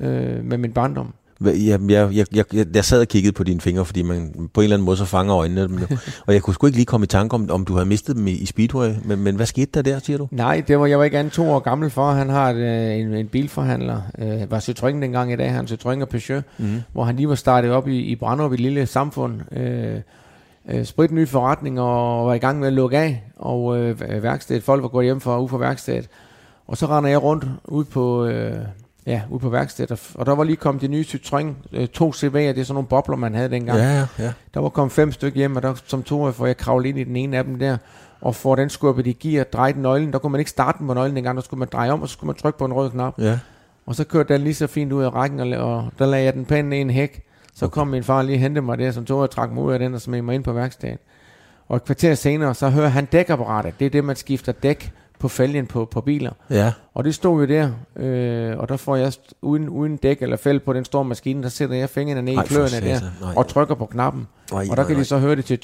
øh, med min barndom. Jeg, jeg, jeg, jeg, jeg sad og kiggede på dine fingre, fordi man på en eller anden måde så fanger øjnene. og jeg kunne sgu ikke lige komme i tanke om, om du havde mistet dem i, i Speedway. Men, men hvad skete der der, siger du? Nej, det var, jeg var ikke andet to år gammel for. Han har et, øh, en, en bilforhandler. Øh, var Citroën dengang i dag. Han Citroën og Peugeot. Mm. Hvor han lige var startet op i, i Brandrup i et lille samfund. Øh, øh, sprit ny forretning og var i gang med at lukke af. Og øh, værkstedet, folk var gået hjem for ude for værkstedet. Og så render jeg rundt ud på... Øh, Ja, ude på værkstedet. Og der var lige kommet de nye Citroën øh, to CV'er, det er sådan nogle bobler, man havde dengang. Ja, ja. Der var kommet fem stykker hjem, og der, som to får jeg kravle ind i den ene af dem der, og får den skubbet i gear, dreje nøglen. Der kunne man ikke starte den på nøglen dengang, der skulle man dreje om, og så skulle man trykke på en rød knap. Ja. Og så kørte den lige så fint ud af rækken, og, og der lagde jeg den pænt i en hæk. Så okay. kom min far lige og hentede mig der, som tog og trak mig ud af den, og smed mig ind på værkstedet. Og et kvarter senere, så hører han dækapparatet. Det er det, man skifter dæk på fælgen på, på biler. Ja. Og det stod jo der, øh, og der får jeg uden, uden dæk eller fæld på den store maskine, der sætter jeg fingrene ned i kløerne der, nej, og trykker på knappen. Nej, og der kan nej. de så høre det til,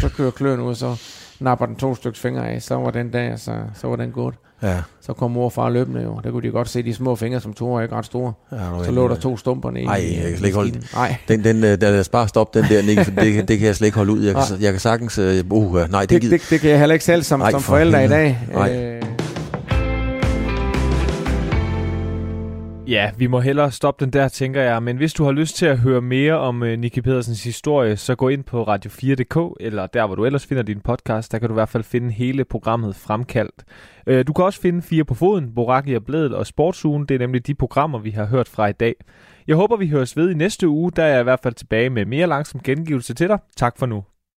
så kører kløen ud, og så napper den to stykker fingre af, så var den der, så, så var den godt. Ja. Så kom mor og far løbende jo. Der kunne de godt se de små fingre, som to er ikke ret store. Ja, så lå der to stumper nede Nej, jeg kan slet ikke holde Nej. Den, den, der, lad os bare stoppe den der, Nick, for det, det kan jeg slet ikke holde ud. Jeg kan, jeg kan sagtens... Uh, nej, det, det, det, det, kan jeg heller ikke selv som, nej, som forældre i dag. Nej. Øh, Ja, vi må hellere stoppe den der, tænker jeg. Men hvis du har lyst til at høre mere om øh, Nicky Pedersens historie, så gå ind på radio4.dk, eller der, hvor du ellers finder din podcast. Der kan du i hvert fald finde hele programmet fremkaldt. Øh, du kan også finde Fire på Foden, Boraki og Blædel og Sportsugen. Det er nemlig de programmer, vi har hørt fra i dag. Jeg håber, vi høres ved i næste uge. Der er jeg i hvert fald tilbage med mere langsom gengivelse til dig. Tak for nu.